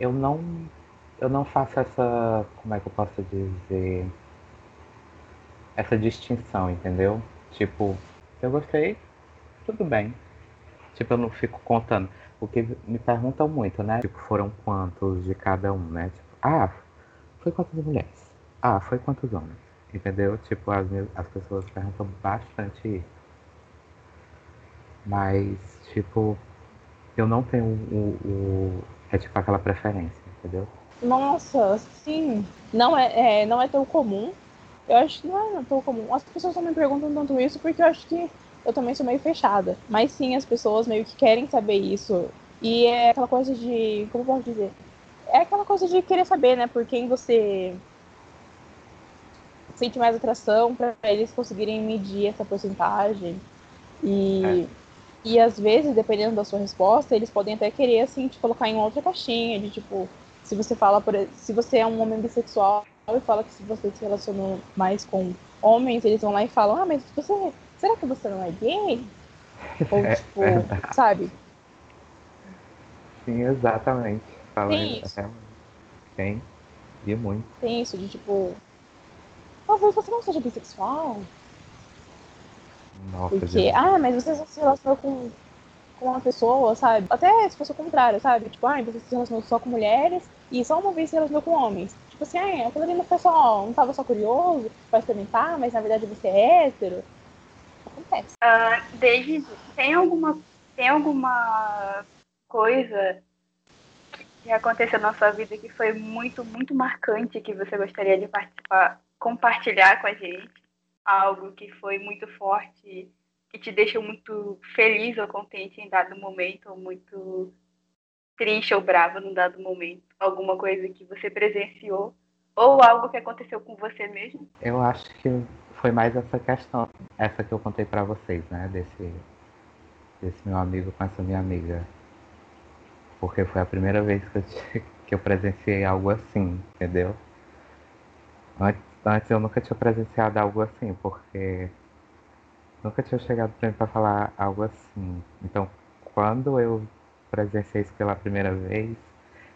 eu não. Eu não faço essa. Como é que eu posso dizer? Essa distinção, entendeu? Tipo, eu gostei, tudo bem. Tipo, eu não fico contando. Porque me perguntam muito, né? Tipo, foram quantos de cada um, né? Tipo, ah, foi quantas mulheres? Ah, foi quantos homens? Entendeu? Tipo, as, as pessoas perguntam bastante isso. Mas, tipo, eu não tenho o, o, é tipo aquela preferência, entendeu? Nossa, sim. Não é, é, não é tão comum. Eu acho que não é tão comum. As pessoas não me perguntam tanto isso porque eu acho que eu também sou meio fechada. Mas sim, as pessoas meio que querem saber isso. E é aquela coisa de. Como posso dizer? É aquela coisa de querer saber, né? Por quem você sente mais atração para eles conseguirem medir essa porcentagem. E, é. e às vezes, dependendo da sua resposta, eles podem até querer assim te colocar em outra caixinha, de tipo, se você fala por se você é um homem bissexual e fala que se você se relaciona mais com homens, eles vão lá e falam, ah, mas você será que você não é gay? Ou, é, tipo, é sabe? Sim, exatamente. Fala tem isso. É, tem. E muito. Tem isso de, tipo, talvez você não seja bissexual. Nossa, Porque, gente. ah, mas você se relacionou com, com uma pessoa, sabe? Até se fosse o contrário, sabe? Tipo, ah, você se relacionou só com mulheres e só uma vez se relacionou com homens. Tipo assim, ah, aquilo ali não foi só, não tava só curioso pra experimentar, mas na verdade você é hétero acontece. Uh, David, tem alguma, tem alguma coisa que aconteceu na sua vida que foi muito, muito marcante que você gostaria de participar, compartilhar com a gente? Algo que foi muito forte, que te deixou muito feliz ou contente em dado momento, ou muito triste ou bravo num dado momento? Alguma coisa que você presenciou? Ou algo que aconteceu com você mesmo? Eu acho que foi mais essa questão, essa que eu contei para vocês, né? Desse, desse meu amigo com essa minha amiga. Porque foi a primeira vez que eu, que eu presenciei algo assim, entendeu? Antes, antes eu nunca tinha presenciado algo assim, porque nunca tinha chegado pra mim pra falar algo assim. Então, quando eu presenciei isso pela primeira vez,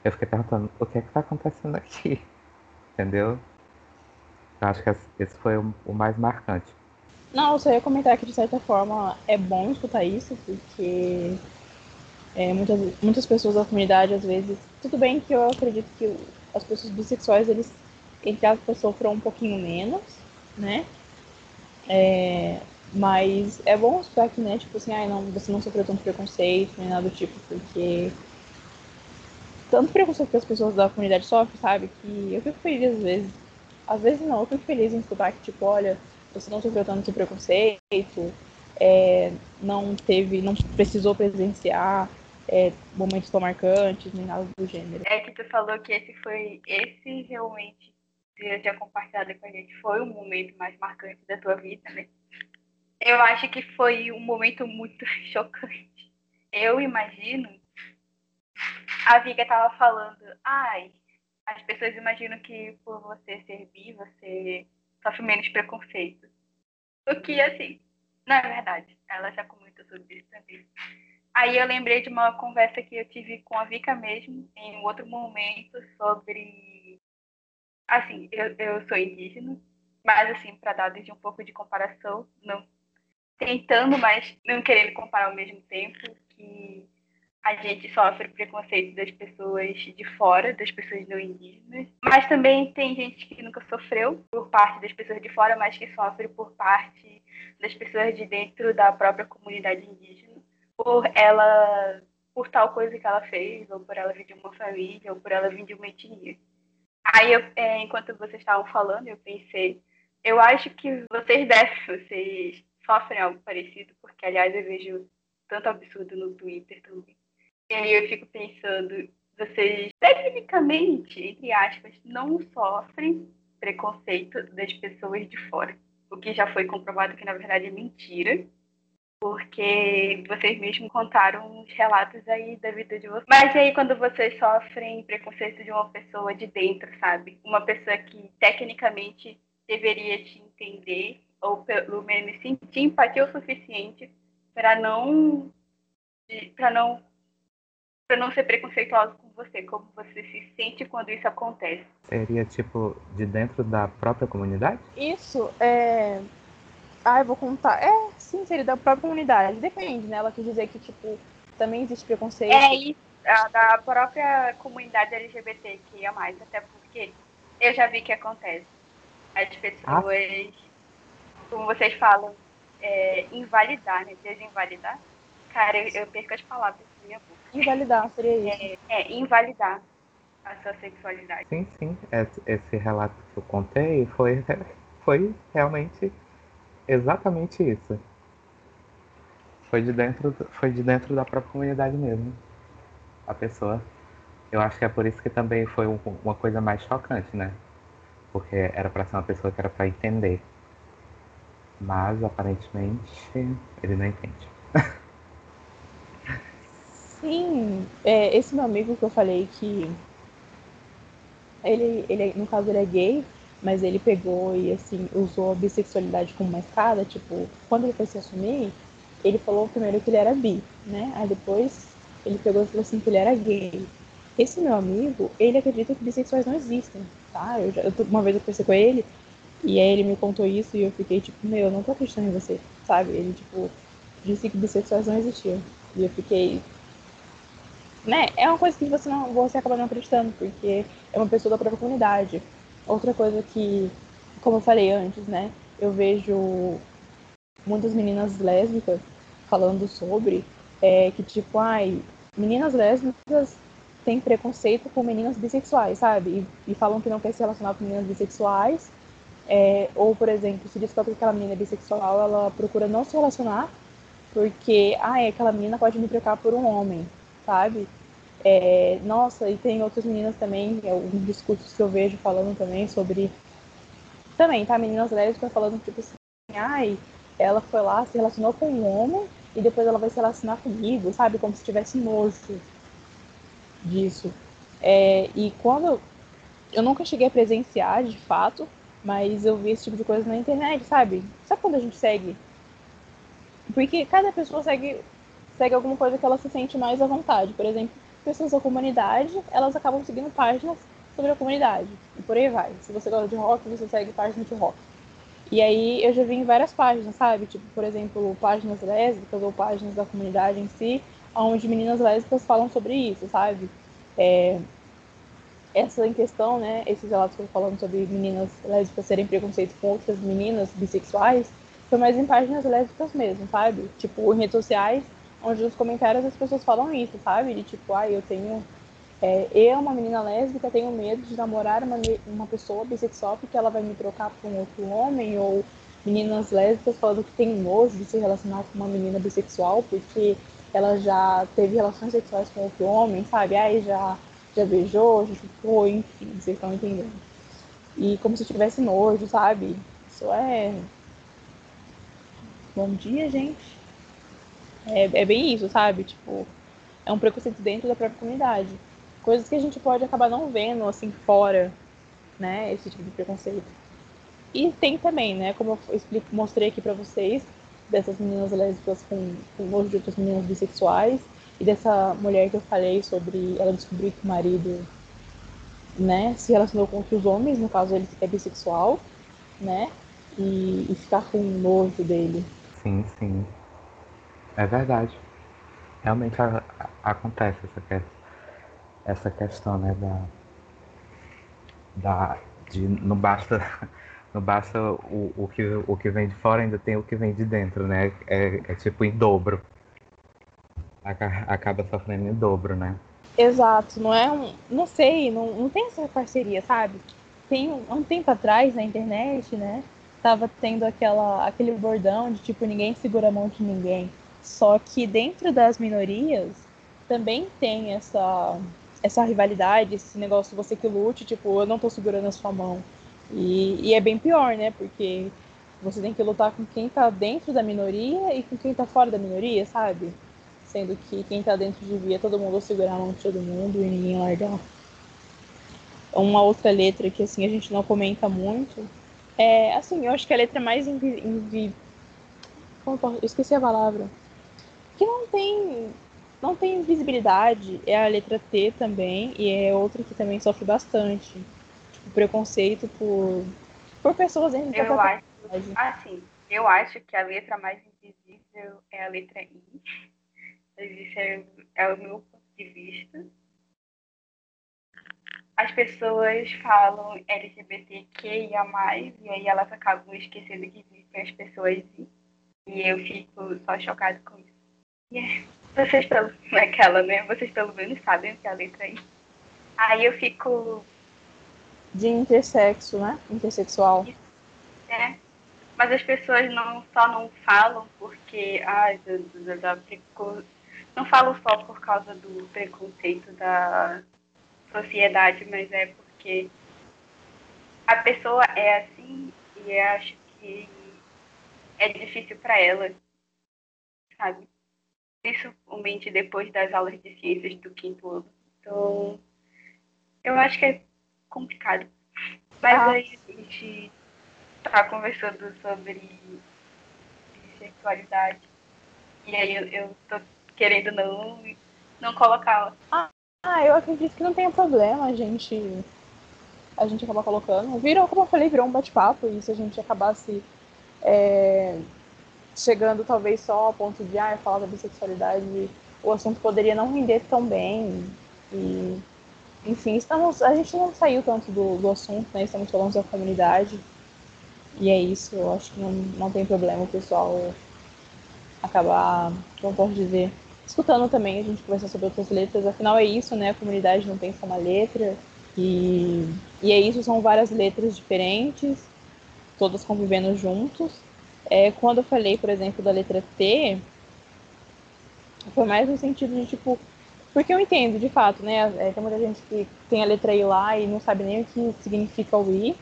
eu fiquei perguntando o que é que tá acontecendo aqui, entendeu? Acho que esse foi o mais marcante. Não, eu só ia comentar que de certa forma é bom escutar isso, porque é, muitas, muitas pessoas da comunidade, às vezes. Tudo bem que eu acredito que as pessoas bissexuais, eles, entre aspas, sofram um pouquinho menos, né? É, mas é bom escutar que, né, tipo assim, ah, não, você não sofreu tanto preconceito, nem nada do tipo, porque tanto preconceito que as pessoas da comunidade sofrem, sabe? Que eu fico feliz às vezes às vezes não, eu fico feliz em escutar que, tipo, olha, você não sofreu tanto preconceito, é, não teve, não precisou presenciar é, momentos tão marcantes, nem nada do gênero. É que tu falou que esse foi, esse realmente, você já compartilhado com a gente, foi o momento mais marcante da tua vida, né? Eu acho que foi um momento muito chocante. Eu imagino, a Vika tava falando, ai, as pessoas imaginam que por você ser bi, você sofre menos preconceito. O que, assim, não é verdade. Ela já comentou sobre isso também. Aí eu lembrei de uma conversa que eu tive com a Vika mesmo, em um outro momento, sobre. Assim, eu, eu sou indígena, mas, assim, para dar desde um pouco de comparação, não tentando, mas não querendo comparar ao mesmo tempo, que a gente sofre preconceito das pessoas de fora, das pessoas não indígenas, mas também tem gente que nunca sofreu por parte das pessoas de fora, mas que sofre por parte das pessoas de dentro da própria comunidade indígena, por ela, por tal coisa que ela fez, ou por ela vir de uma família, ou por ela vir de uma etnia. Aí, eu, é, enquanto vocês estavam falando, eu pensei, eu acho que vocês devem, vocês sofrem algo parecido, porque, aliás, eu vejo tanto absurdo no Twitter também e aí eu fico pensando, vocês tecnicamente, entre aspas, não sofrem preconceito das pessoas de fora. O que já foi comprovado que na verdade é mentira porque vocês mesmos contaram uns relatos aí da vida de vocês. Mas aí quando vocês sofrem preconceito de uma pessoa de dentro, sabe? Uma pessoa que tecnicamente deveria te entender ou pelo menos sentir empatia o suficiente para não para não para não ser preconceituoso com você, como você se sente quando isso acontece. Seria tipo de dentro da própria comunidade? Isso é ah, eu vou contar. É, sim, seria da própria comunidade. Depende, né? Ela quis dizer que, tipo, também existe preconceito. É isso, da própria comunidade LGBT que ia mais, até porque eu já vi que acontece. As pessoas, ah. como vocês falam, é, invalidar, né? Desinvalidar. Cara, eu, eu perco as palavras minha boca. Invalidar, seria isso. É, é, invalidar a sua sexualidade. Sim, sim. Esse, esse relato que eu contei foi, foi realmente exatamente isso. Foi de dentro, foi de dentro da própria comunidade mesmo. A pessoa. Eu acho que é por isso que também foi um, uma coisa mais chocante, né? Porque era para ser uma pessoa que era para entender. Mas aparentemente ele não entende. É, esse meu amigo que eu falei que ele, ele, no caso ele é gay, mas ele pegou e assim usou a bissexualidade como uma escada, tipo, quando ele foi se assumir, ele falou primeiro que ele era bi, né? Aí depois ele pegou e falou assim que ele era gay. Esse meu amigo, ele acredita que bissexuais não existem, tá? Eu já, eu, uma vez eu conversei com ele e aí ele me contou isso e eu fiquei tipo, meu, eu não tô acreditando em você, sabe? Ele, tipo, disse que bissexuais não existiam. E eu fiquei, né? É uma coisa que você não, você acaba não acreditando, porque é uma pessoa da própria comunidade. Outra coisa que, como eu falei antes, né? Eu vejo muitas meninas lésbicas falando sobre é, que, tipo, ai, meninas lésbicas têm preconceito com meninas bissexuais, sabe? E, e falam que não quer se relacionar com meninas bissexuais. É, ou, por exemplo, se descobre que aquela menina é bissexual, ela procura não se relacionar porque, ai, aquela menina pode me trocar por um homem, sabe? É, nossa, e tem outras meninas também, alguns discursos que eu vejo falando também sobre. Também, tá? Meninas lésbicas falando, tipo assim, ai, ela foi lá, se relacionou com um homem e depois ela vai se relacionar comigo, sabe? Como se tivesse nojo disso. É, e quando. Eu nunca cheguei a presenciar, de fato, mas eu vi esse tipo de coisa na internet, sabe? Sabe quando a gente segue? Porque cada pessoa segue, segue alguma coisa que ela se sente mais à vontade. Por exemplo, pessoas da comunidade, elas acabam seguindo páginas sobre a comunidade. E por aí vai. Se você gosta de rock, você segue páginas de rock. E aí eu já vi em várias páginas, sabe? Tipo, por exemplo, páginas lésbicas ou páginas da comunidade em si, onde meninas lésbicas falam sobre isso, sabe? É, essa em questão, né, esses relatos que eu falando sobre meninas lésbicas serem preconceito com outras meninas bissexuais, foi mais em páginas lésbicas mesmo, sabe? Tipo, em redes sociais, onde nos comentários as pessoas falam isso, sabe? De tipo, ah, eu tenho. É, eu, uma menina lésbica, tenho medo de namorar uma, uma pessoa bissexual porque ela vai me trocar por um outro homem, ou meninas lésbicas falando que tem nojo de se relacionar com uma menina bissexual porque ela já teve relações sexuais com outro homem, sabe? Aí já, já beijou, já ficou, enfim, vocês estão entendendo. E como se tivesse nojo, sabe? Isso é. Bom dia, gente. É, é bem isso, sabe? Tipo, é um preconceito dentro da própria comunidade. Coisas que a gente pode acabar não vendo, assim, fora, né? Esse tipo de preconceito. E tem também, né? Como eu explico, mostrei aqui pra vocês, dessas meninas lésbicas com, com nojo de outras meninas bissexuais. E dessa mulher que eu falei sobre ela descobrir que o marido, né, se relacionou com outros homens, no caso ele é bissexual, né? E, e ficar com nojo dele. Sim, sim. É verdade. Realmente a, a, acontece essa, que, essa questão, né, da, da de não basta não basta o, o, que, o que vem de fora, ainda tem o que vem de dentro, né? É, é tipo em dobro. Acaba sofrendo em dobro, né? Exato, não é um. Não sei, não, não tem essa parceria, sabe? Tem um, um tempo atrás na internet, né? Tava tendo aquela, aquele bordão de tipo, ninguém segura a mão de ninguém. Só que dentro das minorias também tem essa, essa rivalidade, esse negócio você que lute, tipo, eu não tô segurando a sua mão. E, e é bem pior, né? Porque você tem que lutar com quem tá dentro da minoria e com quem tá fora da minoria, sabe? Sendo que quem tá dentro devia todo mundo segurar a mão de todo mundo e ninguém largar. Uma outra letra que assim a gente não comenta muito é assim, eu acho que a letra mais invi... invi... Eu esqueci a palavra. Que não tem não tem visibilidade é a letra T também, e é outra que também sofre bastante. Tipo, preconceito por, por pessoas dentro eu da acho, Assim, eu acho que a letra mais invisível é a letra I. Isso é, é o meu ponto de vista. As pessoas falam LGBTQIA, e aí elas acabam esquecendo que existem as pessoas I. E eu fico só chocada com isso. Yeah. Vocês pelo. Aquela, né? Vocês pelo menos sabem o que é a letra I. Aí eu fico. De intersexo, né? Intersexual. É. Mas as pessoas não, só não falam porque. Ai, da, da, não falam só por causa do preconceito da sociedade, mas é porque a pessoa é assim e eu acho que é difícil para ela, sabe? Principalmente depois das aulas de ciências do quinto ano. Então, eu acho que é complicado. Mas ah. aí a gente tá conversando sobre sexualidade. E aí eu, eu tô querendo não, não colocá-la. Ah, eu acredito que não tenha problema a gente a gente acabar colocando. Virou, como eu falei, virou um bate-papo e se a gente acabasse é, chegando talvez só ao ponto de ah, falar da bissexualidade, o assunto poderia não render tão bem. E, enfim, estamos, a gente não saiu tanto do, do assunto, né? Estamos falando da comunidade. E é isso, eu acho que não, não tem problema o pessoal acabar, como posso dizer, escutando também a gente conversar sobre outras letras. Afinal, é isso, né? A comunidade não tem só uma letra. E, e é isso, são várias letras diferentes, todas convivendo juntos. É, quando eu falei, por exemplo, da letra T, foi mais no sentido de, tipo, porque eu entendo, de fato, né? É, tem muita gente que tem a letra I lá e não sabe nem o que significa o I,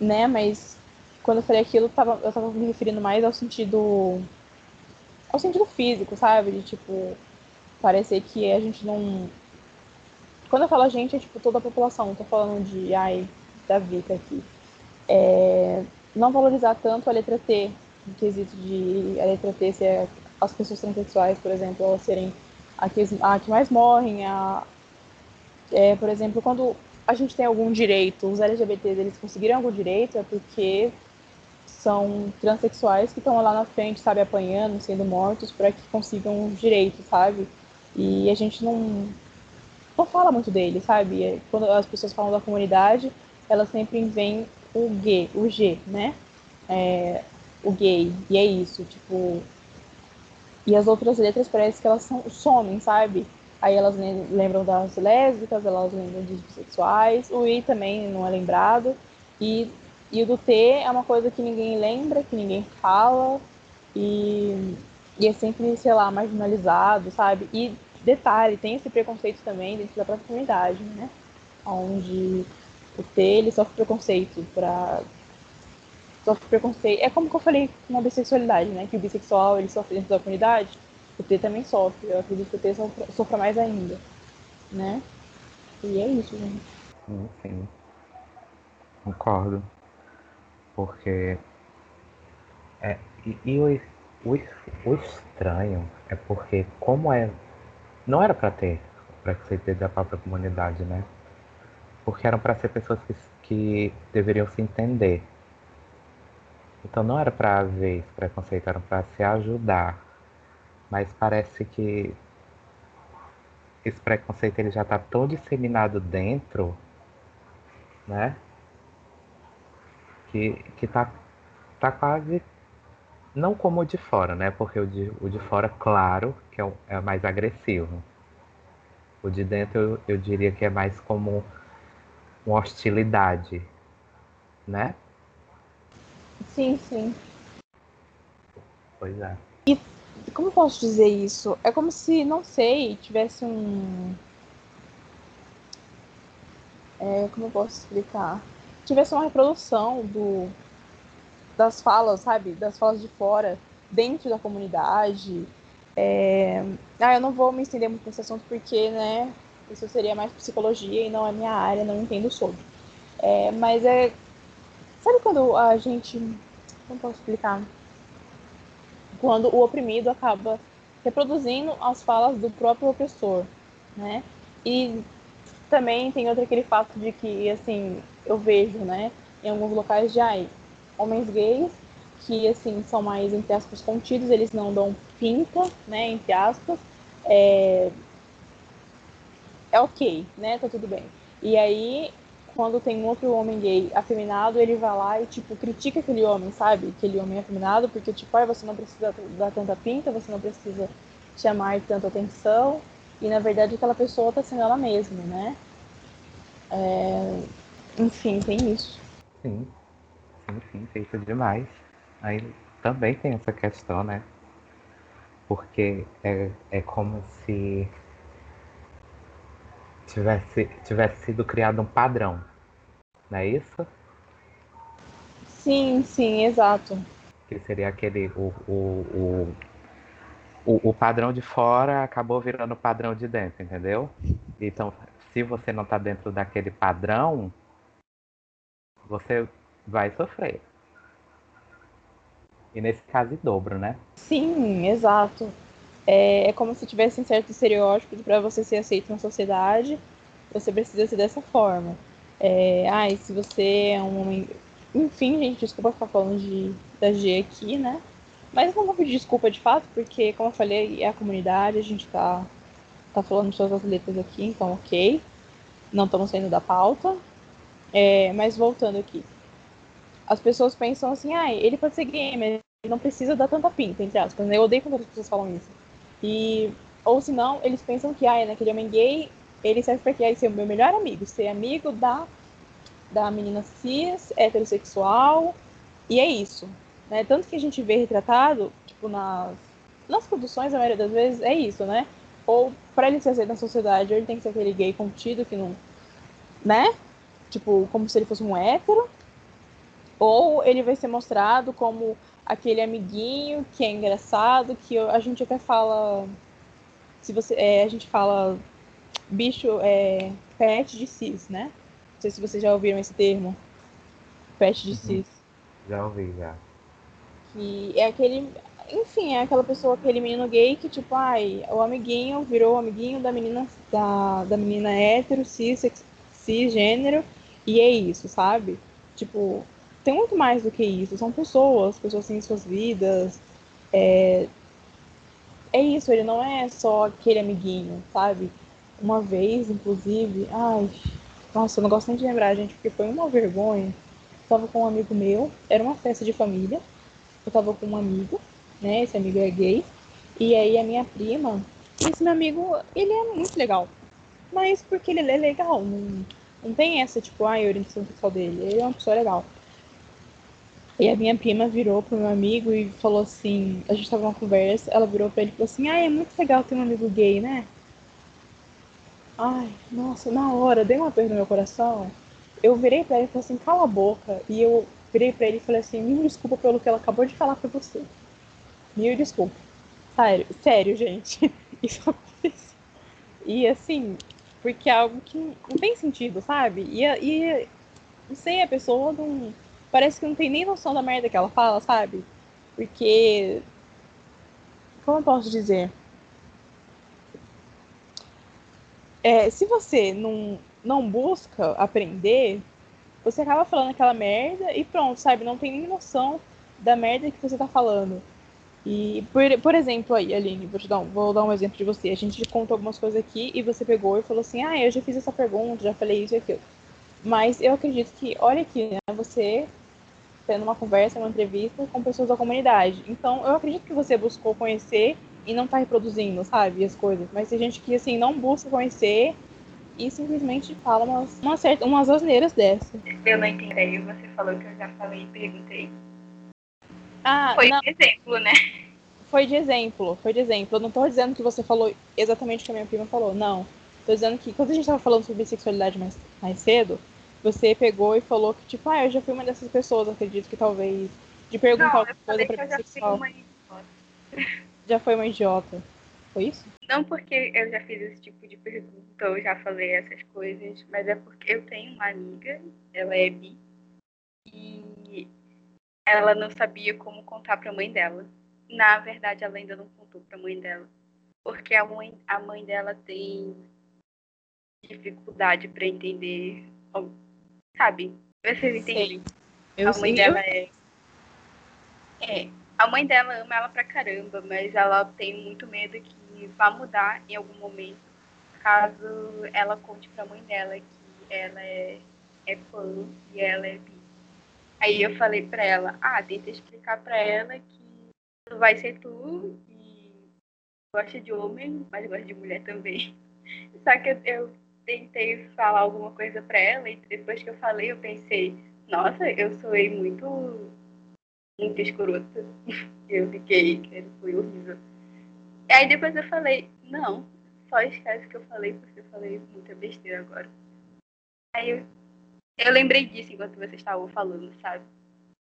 né? Mas quando eu falei aquilo, tava, eu tava me referindo mais ao sentido. ao sentido físico, sabe? De, tipo, parecer que a gente não. Quando eu falo a gente, é tipo toda a população, não tô falando de, ai, da Vika aqui. É, não valorizar tanto a letra T, no quesito de a letra T ser as pessoas transexuais, por exemplo, elas serem a que, a que mais morrem, a, é, por exemplo, quando a gente tem algum direito, os LGBTs eles conseguiram algum direito é porque são transexuais que estão lá na frente, sabe, apanhando, sendo mortos para que consigam os direitos, sabe? E a gente não não fala muito deles, sabe? Quando as pessoas falam da comunidade, elas sempre veem o G, o G, né? É, o gay. E é isso, tipo. E as outras letras parece que elas são, somem, sabe? Aí elas lembram das lésbicas, elas lembram dos bissexuais. O I também não é lembrado. E, e o do T é uma coisa que ninguém lembra, que ninguém fala. E, e é sempre, sei lá, marginalizado, sabe? E detalhe, tem esse preconceito também dentro da própria comunidade, né? Onde o T ele sofre preconceito para sofre preconceito. É como que eu falei com a bissexualidade, né? Que o bissexual ele sofre dentro da comunidade, o T também sofre. Eu acredito que o T sofra, sofra mais ainda, né? E é isso, gente. Sim. Concordo. Porque. É, e, e o, o, o estranho é porque, como é. Não era para ter preconceito da própria comunidade, né? Porque eram para ser pessoas que, que deveriam se entender então não era para haver esse preconceito, era para se ajudar. Mas parece que esse preconceito ele já está tão disseminado dentro, né? Que, que tá, tá quase não como o de fora, né? Porque o de, o de fora, claro, que é, o, é mais agressivo. O de dentro eu, eu diria que é mais como uma hostilidade, né? Sim, sim. Pois é. E como posso dizer isso? É como se, não sei, tivesse um. é, como eu posso explicar? Tivesse uma reprodução do, das falas, sabe? Das falas de fora, dentro da comunidade. É... Ah, eu não vou me estender muito nesse assunto porque, né, isso seria mais psicologia e não é minha área, não entendo sobre. É, mas é. Sabe quando a gente. Como posso explicar? Quando o oprimido acaba reproduzindo as falas do próprio opressor, né? E também tem outro aquele fato de que, assim, eu vejo, né, em alguns locais ai, homens gays que, assim, são mais, entre aspas, contidos, eles não dão pinta, né, entre aspas, é, é ok, né, tá tudo bem. E aí, quando tem um outro homem gay afeminado, ele vai lá e, tipo, critica aquele homem, sabe? Aquele homem afeminado, porque, tipo, ah, você não precisa dar tanta pinta, você não precisa chamar tanta atenção, e na verdade aquela pessoa tá sendo ela mesma, né? É... Enfim, tem isso. Sim, sim, sim, feito demais. Aí também tem essa questão, né? Porque é, é como se tivesse, tivesse sido criado um padrão, não é isso? Sim, sim, exato. Que seria aquele. O, o, o, o, o padrão de fora acabou virando o padrão de dentro, entendeu? Então, se você não está dentro daquele padrão, você vai sofrer. E nesse caso, em dobro, né? Sim, exato. É, é como se tivessem certos estereótipos para você ser aceito na sociedade, você precisa ser dessa forma. É, ai, se você é um homem. Enfim, gente, desculpa ficar falando de, da G aqui, né? Mas não vou pedir desculpa de fato, porque, como eu falei, é a comunidade, a gente tá, tá falando todas as letras aqui, então ok. Não estamos saindo da pauta. É, mas voltando aqui. As pessoas pensam assim, ah, ele pode ser gamer, ele não precisa dar tanta pinta, entre aspas. Né? Eu odeio quando as pessoas falam isso. E, ou se não, eles pensam que, ah, naquele homem gay, ele serve para quê? ser o meu melhor amigo, ser amigo da, da menina cis, heterossexual, e é isso. Né? Tanto que a gente vê retratado, tipo, nas, nas produções, a maioria das vezes, é isso, né? Ou para ele ser aceito na sociedade, ele tem que ser aquele gay contido que não. né? Tipo, como se ele fosse um hétero. Ou ele vai ser mostrado como aquele amiguinho que é engraçado, que a gente até fala. Se você. É, a gente fala bicho é pet de cis, né? Não sei se vocês já ouviram esse termo. Pet de uhum. cis. Já ouvi, já. Que é aquele. Enfim, é aquela pessoa, aquele menino gay que, tipo, ai, o amiguinho virou o amiguinho da menina, da, da menina hétero, cis, cisgênero, e é isso, sabe? Tipo, tem muito mais do que isso. São pessoas, pessoas têm suas vidas. É, é isso, ele não é só aquele amiguinho, sabe? Uma vez, inclusive, ai, nossa, eu não gosto nem de lembrar, gente, porque foi uma vergonha. Eu tava com um amigo meu, era uma festa de família. Eu tava com um amigo, né? Esse amigo é gay. E aí a minha prima, esse meu amigo, ele é muito legal. Mas porque ele é legal, não, não tem essa, tipo, ai, a orientação sexual dele. Ele é uma pessoa legal. E a minha prima virou pro meu amigo e falou assim, a gente tava numa conversa, ela virou pra ele e falou assim, ai, é muito legal ter um amigo gay, né? Ai, nossa, na hora, dei uma perda no meu coração. Eu virei pra ele e falei assim, cala a boca. E eu virei pra ele e falei assim, mil desculpa pelo que ela acabou de falar pra você. Mil desculpa. Sério, sério, gente. Isso aconteceu. E assim, porque é algo que não tem sentido, sabe? E, e não sei, a pessoa não. Parece que não tem nem noção da merda que ela fala, sabe? Porque. Como eu posso dizer? é, se você não, não busca aprender, você acaba falando aquela merda e pronto, sabe? Não tem nem noção da merda que você tá falando. E, por, por exemplo, aí, Aline, vou, te dar um, vou dar um exemplo de você. A gente contou algumas coisas aqui e você pegou e falou assim: ah, eu já fiz essa pergunta, já falei isso e aquilo. Mas eu acredito que, olha aqui, né? Você tendo uma conversa, uma entrevista com pessoas da comunidade. Então, eu acredito que você buscou conhecer e não tá reproduzindo, sabe, as coisas. Mas tem gente que, assim, não busca conhecer e simplesmente fala umas, uma certa, umas asneiras dessas. Eu não entendi. Você falou que eu já falei e perguntei. Ah, foi não. de exemplo, né? Foi de exemplo, foi de exemplo. Eu não tô dizendo que você falou exatamente o que a minha prima falou, não. Tô dizendo que quando a gente tava falando sobre sexualidade mais, mais cedo, você pegou e falou que, tipo, ah, eu já fui uma dessas pessoas, acredito que talvez. De perguntar Não, alguma coisa pra eu já. Já foi uma idiota. Foi isso? Não porque eu já fiz esse tipo de pergunta, eu já falei essas coisas, mas é porque eu tenho uma amiga, ela é bi, e ela não sabia como contar pra mãe dela. Na verdade, ela ainda não contou pra mãe dela. Porque a mãe, a mãe dela tem dificuldade pra entender, sabe? Vocês entendem? Eu a mãe dela é. É. A mãe dela ama ela pra caramba, mas ela tem muito medo que vá mudar em algum momento, caso ela conte pra mãe dela que ela é, é fã e ela é bi. Aí eu falei pra ela, ah, tenta explicar pra ela que tu vai ser tu e gosta de homem, mas gosta de mulher também. Só que eu, eu tentei falar alguma coisa pra ela e depois que eu falei eu pensei, nossa, eu soei muito, muito escrota. Eu fiquei, foi horrível. E aí depois eu falei, não, só esquece que eu falei, porque eu falei muita besteira agora. Aí eu, eu lembrei disso enquanto vocês estavam falando, sabe?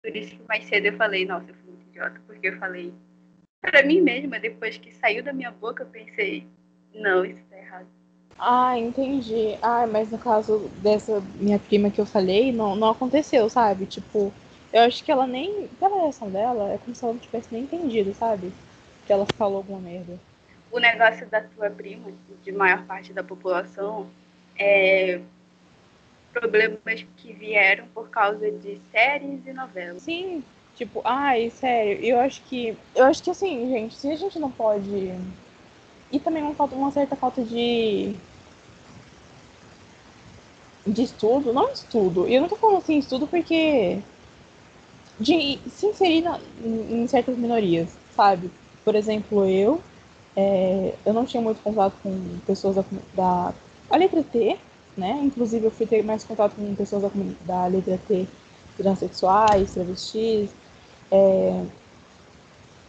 Por isso que mais cedo eu falei, nossa, eu fui muito idiota, porque eu falei pra mim mesma, depois que saiu da minha boca, eu pensei, não, isso tá errado. Ah, entendi. Ah, mas no caso dessa minha prima que eu falei, não, não aconteceu, sabe? Tipo, eu acho que ela nem. Pela reação dela, é como se ela não tivesse nem entendido, sabe? Que ela falou alguma merda. O negócio da tua prima, de maior parte da população, é problemas que vieram por causa de séries e novelas. Sim, tipo, ai, sério, eu acho que. Eu acho que assim, gente, se a gente não pode. E também uma, falta, uma certa falta de. De estudo, não estudo. E eu não tô falando assim, estudo porque. De se inserir na, em, certas minorias, sabe? Por exemplo, eu. é, eu não tinha muito contato com pessoas da, da a letra T, né? Inclusive eu fui ter mais contato com pessoas da, da letra T, transexuais, travestis. É,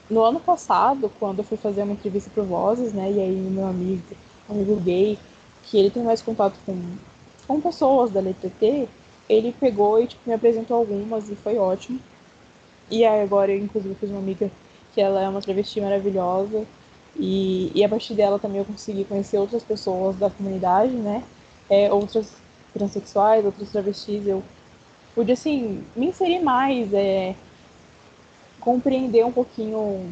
no ano passado, quando eu fui fazer uma entrevista pro Vozes, né? E aí meu amigo, amigo gay, que ele tem mais contato com, com pessoas da letra T, ele pegou e tipo, me apresentou algumas e foi ótimo. E aí agora eu inclusive fiz uma amiga que ela é uma travesti maravilhosa. E, e a partir dela também eu consegui conhecer outras pessoas da comunidade, né? É, outras transexuais, outras travestis. Eu pude, assim, me inserir mais, é, compreender um pouquinho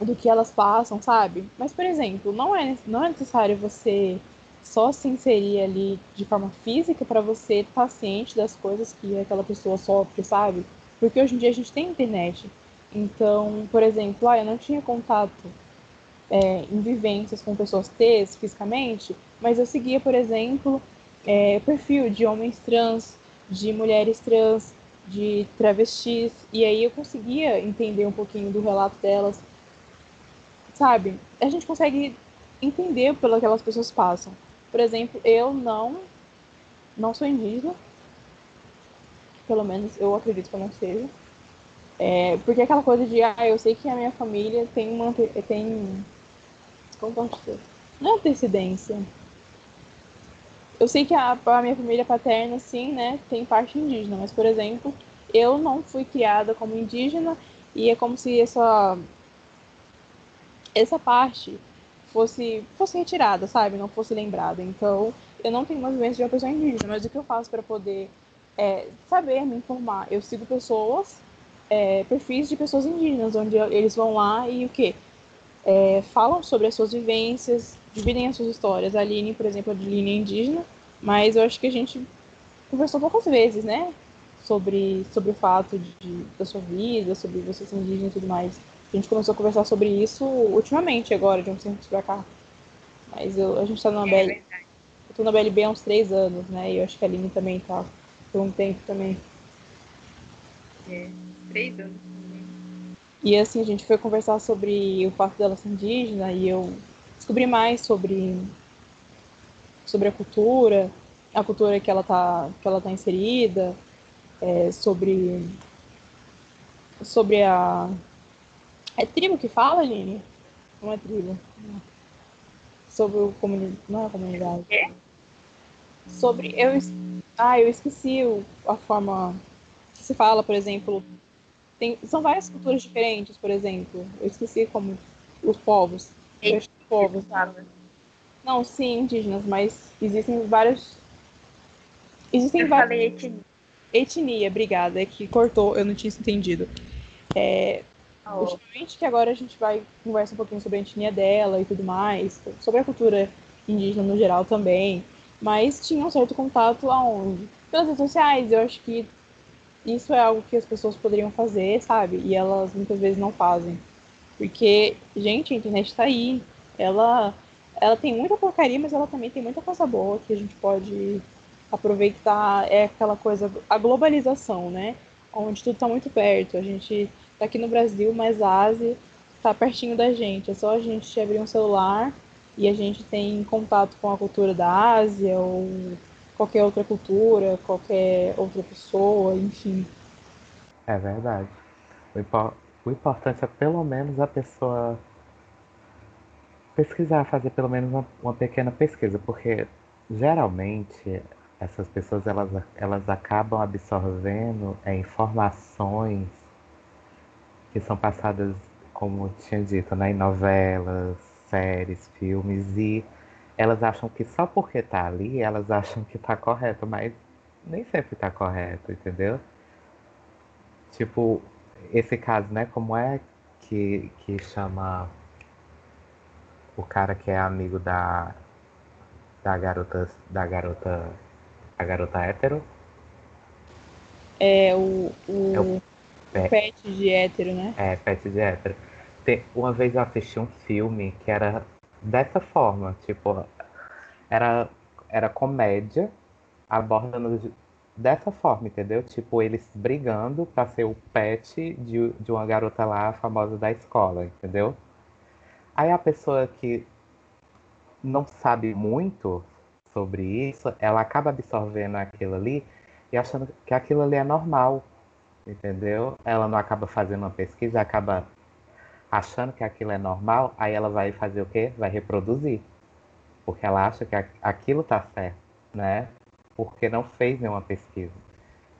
do que elas passam, sabe? Mas, por exemplo, não é, não é necessário você só se inserir ali de forma física para você estar ciente das coisas que aquela pessoa sofre, sabe? Porque hoje em dia a gente tem internet. Então, por exemplo, ah, eu não tinha contato é, em vivências com pessoas T's fisicamente, mas eu seguia, por exemplo, é, perfil de homens trans, de mulheres trans, de travestis, e aí eu conseguia entender um pouquinho do relato delas, sabe? A gente consegue entender pelo que aquelas pessoas passam. Por exemplo, eu não não sou indígena, pelo menos eu acredito que eu não seja. É, porque aquela coisa de, ah, eu sei que a minha família tem uma tem como posso dizer? Não é antecedência. Eu sei que a, a minha família paterna, sim, né, tem parte indígena, mas, por exemplo, eu não fui criada como indígena e é como se essa essa parte fosse fosse retirada, sabe? Não fosse lembrada. Então, eu não tenho uma vivência de uma pessoa indígena, mas o que eu faço para poder é, saber, me informar? Eu sigo pessoas, é, perfis de pessoas indígenas, onde eles vão lá e o quê? É, falam sobre as suas vivências, dividem as suas histórias. A Aline, por exemplo, é de linha indígena, mas eu acho que a gente conversou poucas vezes, né? Sobre, sobre o fato de, da sua vida, sobre você ser indígena e tudo mais. A gente começou a conversar sobre isso ultimamente, agora, de uns tempos pra cá. Mas eu, a gente tá numa É BL, eu tô na BLB há uns três anos, né? E eu acho que a Aline também tá por um tempo também. Três anos. E assim, a gente foi conversar sobre o fato dela ser indígena e eu descobri mais sobre, sobre a cultura, a cultura que ela tá, que ela tá inserida, é, sobre, sobre a. É tribo que fala, Aline? Não é tribo. Sobre o comunidade. Não é a comunidade. Quê? sobre. Eu, ah, eu esqueci o, a forma que se fala, por exemplo. Tem, são várias culturas diferentes, por exemplo. Eu esqueci como os povos. Os povos. Não, sim, indígenas, mas existem vários. Existem vários. Etnia. etnia, obrigada. É que cortou, eu não tinha entendido. É, oh. Ultimamente que agora a gente vai conversar um pouquinho sobre a etnia dela e tudo mais, sobre a cultura indígena no geral também, mas tinha um certo contato aonde? Pelas redes sociais, eu acho que isso é algo que as pessoas poderiam fazer, sabe? E elas muitas vezes não fazem. Porque, gente, a internet está aí. Ela, ela tem muita porcaria, mas ela também tem muita coisa boa que a gente pode aproveitar. É aquela coisa, a globalização, né? Onde tudo está muito perto. A gente está aqui no Brasil, mas a Ásia está pertinho da gente. É só a gente abrir um celular e a gente tem contato com a cultura da Ásia ou qualquer outra cultura, qualquer outra pessoa, enfim. É verdade. O, o importante é pelo menos a pessoa pesquisar, fazer pelo menos uma, uma pequena pesquisa, porque geralmente essas pessoas elas, elas acabam absorvendo é, informações que são passadas, como tinha dito, né, em novelas, séries, filmes, e elas acham que só porque tá ali, elas acham que tá correto, mas nem sempre tá correto, entendeu? Tipo, esse caso, né? Como é que, que chama o cara que é amigo da, da garota da garota a garota hétero? É o, o, é o pet. pet de hétero, né? É, pet de hétero uma vez eu assisti um filme que era dessa forma, tipo, era, era comédia abordando dessa forma, entendeu? Tipo, eles brigando pra ser o pet de, de uma garota lá famosa da escola, entendeu? Aí a pessoa que não sabe muito sobre isso, ela acaba absorvendo aquilo ali e achando que aquilo ali é normal, entendeu? Ela não acaba fazendo uma pesquisa, acaba achando que aquilo é normal, aí ela vai fazer o quê? Vai reproduzir. Porque ela acha que aquilo está certo, né? Porque não fez nenhuma pesquisa.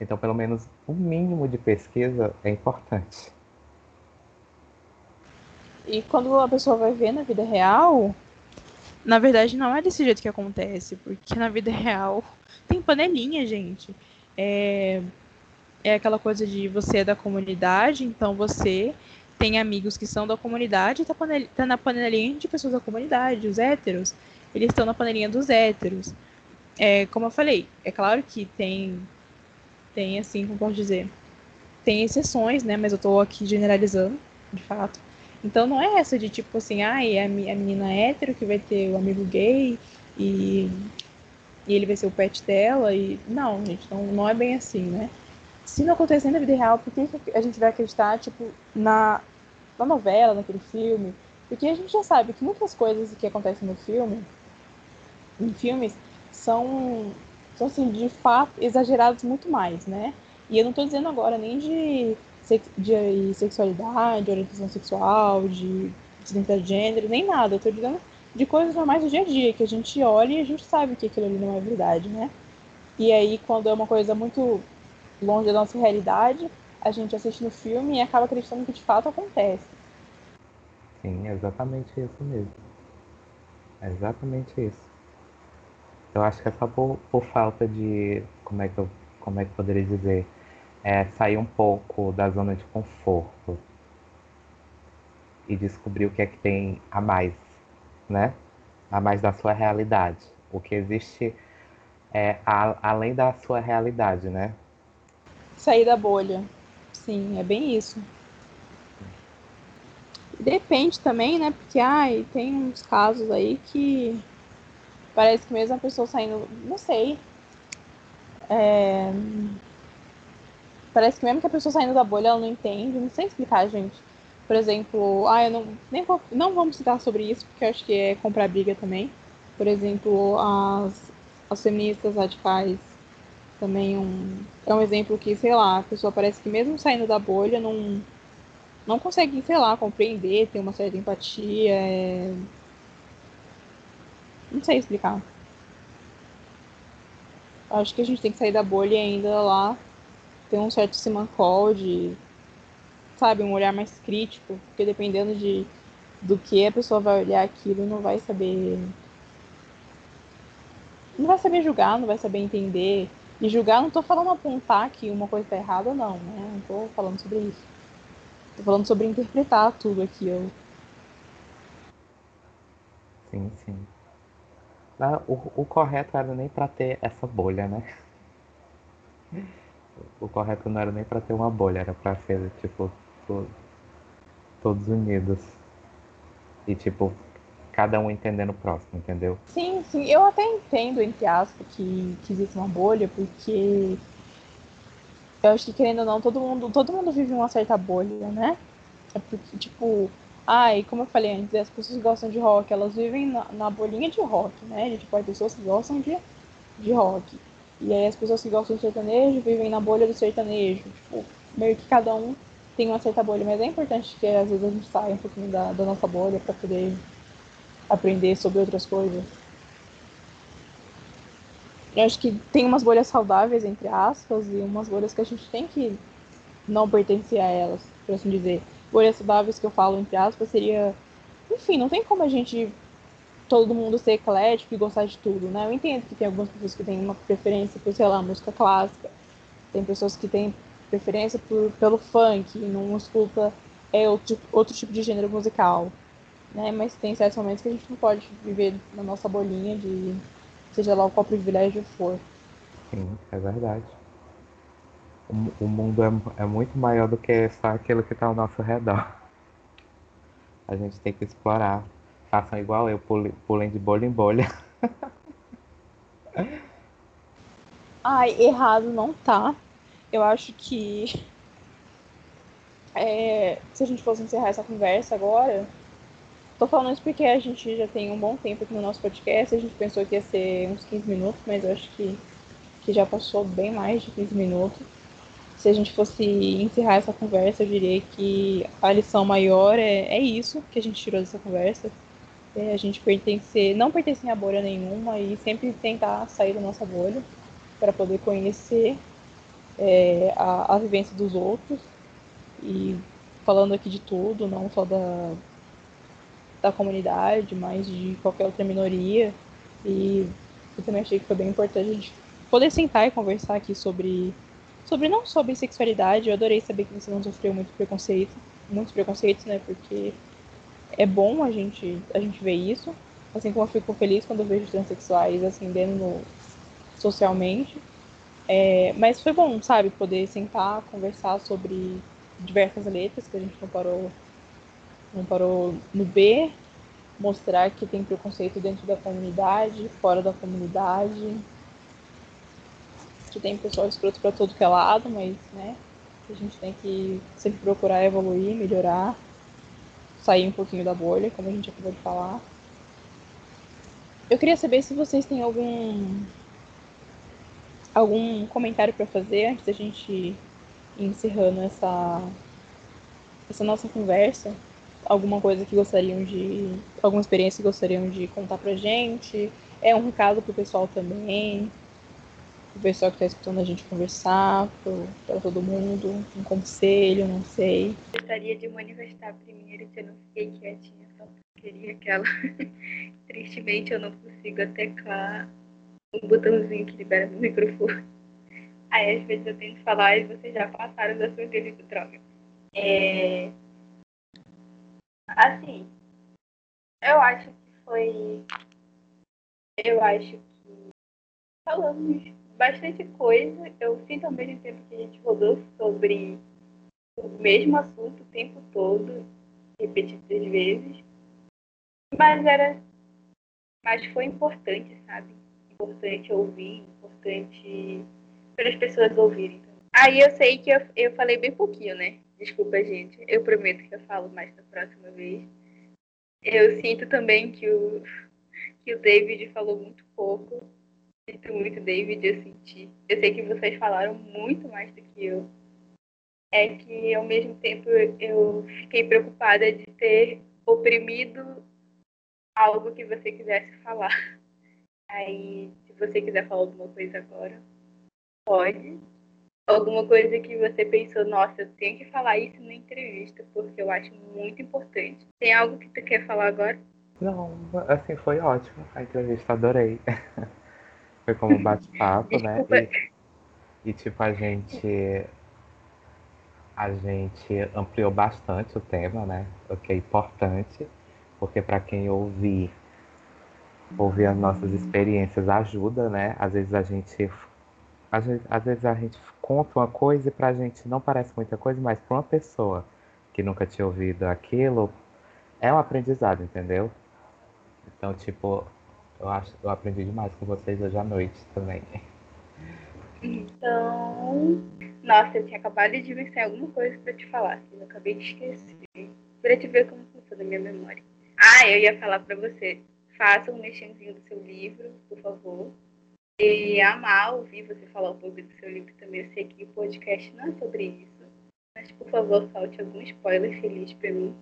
Então, pelo menos o um mínimo de pesquisa é importante. E quando a pessoa vai ver na vida real, na verdade não é desse jeito que acontece, porque na vida real tem panelinha, gente. É, é aquela coisa de você é da comunidade, então você tem amigos que são da comunidade e tá, panel, tá na panelinha de pessoas da comunidade, os héteros. Eles estão na panelinha dos héteros. É, como eu falei, é claro que tem, tem assim, como posso dizer, tem exceções, né? Mas eu tô aqui generalizando, de fato. Então não é essa de tipo assim, ah, é a menina hétero que vai ter o amigo gay e, e ele vai ser o pet dela. e Não, gente, não, não é bem assim, né? Se não acontecer na vida real, por que a gente vai acreditar, tipo, na, na novela, naquele filme, porque a gente já sabe que muitas coisas que acontecem no filme, em filmes, são, são assim, de fato, exagerados muito mais, né? E eu não estou dizendo agora nem de, de sexualidade, orientação sexual, de identidade de gênero, nem nada. Eu estou dizendo de coisas normais do dia a dia, que a gente olha e a gente sabe que aquilo ali não é verdade, né? E aí, quando é uma coisa muito longe da nossa realidade, a gente assiste no filme e acaba acreditando que de fato acontece. Sim, é exatamente isso mesmo. É exatamente isso. Eu acho que é só por, por falta de. Como é que eu como é que poderia dizer? É sair um pouco da zona de conforto e descobrir o que é que tem a mais, né? A mais da sua realidade. O que existe é a, além da sua realidade, né? Sair da bolha. Sim, é bem isso. Depende também, né? Porque ai, tem uns casos aí que parece que mesmo a pessoa saindo, não sei. É... Parece que mesmo que a pessoa saindo da bolha, ela não entende, não sei explicar, gente. Por exemplo, ah, eu não, nem vou, não vamos citar sobre isso, porque eu acho que é comprar briga também. Por exemplo, as, as feministas radicais também um, é um exemplo que, sei lá, a pessoa parece que mesmo saindo da bolha não, não consegue, sei lá, compreender, ter uma certa empatia. É... Não sei explicar. Acho que a gente tem que sair da bolha e ainda lá ter um certo simancol de, sabe, um olhar mais crítico, porque dependendo de do que a pessoa vai olhar aquilo não vai saber não vai saber julgar, não vai saber entender. E julgar, não estou falando apontar que uma coisa está errada, não, né? Não estou falando sobre isso. Estou falando sobre interpretar tudo aquilo. Sim, sim. O, o correto era nem para ter essa bolha, né? O correto não era nem para ter uma bolha, era para ser, tipo, to, todos unidos. E, tipo, cada um entendendo o próximo, entendeu? Sim, sim. Eu até entendo, entre aspas, que, que existe uma bolha, porque eu acho que querendo ou não, todo mundo, todo mundo vive uma certa bolha, né? É porque, tipo, ai, como eu falei antes, as pessoas que gostam de rock, elas vivem na, na bolinha de rock, né? Tipo, as pessoas que gostam de, de rock. E aí as pessoas que gostam de sertanejo vivem na bolha do sertanejo. Tipo, meio que cada um tem uma certa bolha, mas é importante que às vezes a gente saia um pouquinho da, da nossa bolha para poder aprender sobre outras coisas. Eu acho que tem umas bolhas saudáveis, entre aspas, e umas bolhas que a gente tem que não pertencer a elas, por assim dizer. Bolhas saudáveis que eu falo, entre aspas, seria. Enfim, não tem como a gente. Todo mundo ser eclético e gostar de tudo, né? Eu entendo que tem algumas pessoas que têm uma preferência por, sei lá, música clássica. Tem pessoas que têm preferência por, pelo funk não escuta é outro, outro tipo de gênero musical né? Mas tem certos momentos que a gente não pode viver na nossa bolinha de seja lá qual privilégio for. Sim, é verdade. O, o mundo é, é, muito maior do que só aquilo que está ao nosso redor. A gente tem que explorar. Façam igual eu, pulem de bolha em bolha. Ai, errado não tá. Eu acho que é, se a gente fosse encerrar essa conversa agora, Tô falando isso porque a gente já tem um bom tempo aqui no nosso podcast. A gente pensou que ia ser uns 15 minutos, mas eu acho que, que já passou bem mais de 15 minutos. Se a gente fosse encerrar essa conversa, eu diria que a lição maior é, é isso que a gente tirou dessa conversa. É a gente pertencer, não pertencer a bolha nenhuma e sempre tentar sair da nossa bolha para poder conhecer é, a, a vivência dos outros. E falando aqui de tudo, não só da, da comunidade, mas de qualquer outra minoria. E eu também achei que foi bem importante a gente poder sentar e conversar aqui sobre, sobre não sobre sexualidade. Eu adorei saber que você não sofreu muito preconceito, muitos preconceitos, né? Porque é bom a gente, a gente ver isso. Assim como eu fico feliz quando eu vejo transexuais ascendendo socialmente. É, mas foi bom, sabe, poder sentar, conversar sobre diversas letras que a gente não parou no B, mostrar que tem preconceito dentro da comunidade, fora da comunidade, que tem pessoal escroto para todo que é lado, mas, né, a gente tem que sempre procurar evoluir, melhorar, sair um pouquinho da bolha, como a gente acabou de falar. Eu queria saber se vocês têm algum algum comentário para fazer antes da gente ir encerrando essa essa nossa conversa alguma coisa que gostariam de. alguma experiência que gostariam de contar pra gente. É um recado pro pessoal também. O pessoal que está escutando a gente conversar, para todo mundo, um conselho, não sei. Gostaria de manifestar primeiro que eu não fiquei quietinha, só queria aquela. Tristemente eu não consigo teclar um botãozinho que libera no microfone. Aí às vezes eu tento falar e vocês já passaram da sua entrevista, droga. É, Assim, eu acho que foi. Eu acho que falamos bastante coisa. Eu sinto ao mesmo tempo que a gente rodou sobre o mesmo assunto o tempo todo, repetidas vezes. Mas era. Mas foi importante, sabe? Importante ouvir, importante para as pessoas ouvirem. Aí eu sei que eu, eu falei bem pouquinho, né? Desculpa, gente. Eu prometo que eu falo mais da próxima vez. Eu sinto também que o, que o David falou muito pouco. Sinto muito, David, eu senti. Eu sei que vocês falaram muito mais do que eu. É que, ao mesmo tempo, eu fiquei preocupada de ter oprimido algo que você quisesse falar. Aí, se você quiser falar alguma coisa agora, pode. Alguma coisa que você pensou, nossa, eu tenho que falar isso na entrevista, porque eu acho muito importante. Tem algo que tu quer falar agora? Não, assim, foi ótimo. A entrevista adorei. foi como bate-papo, né? E, e, tipo, a gente. A gente ampliou bastante o tema, né? O que é importante, porque para quem ouvir, ouvir as nossas experiências ajuda, né? Às vezes a gente às vezes, às vezes a gente conta uma coisa e pra gente não parece muita coisa, mas pra uma pessoa que nunca tinha ouvido aquilo, é um aprendizado, entendeu? Então, tipo, eu acho eu aprendi demais com vocês hoje à noite também. Então, nossa, eu tinha acabado de vencer alguma coisa pra te falar, assim, eu acabei de esquecer. Pra te ver como funciona a minha memória. Ah, eu ia falar pra você. Faça um mexenzinho do seu livro, por favor. E amar ouvir você falar um pouco do seu livro também. Eu sei que o podcast não é sobre isso. Mas, por favor, falte algum spoiler feliz pra mim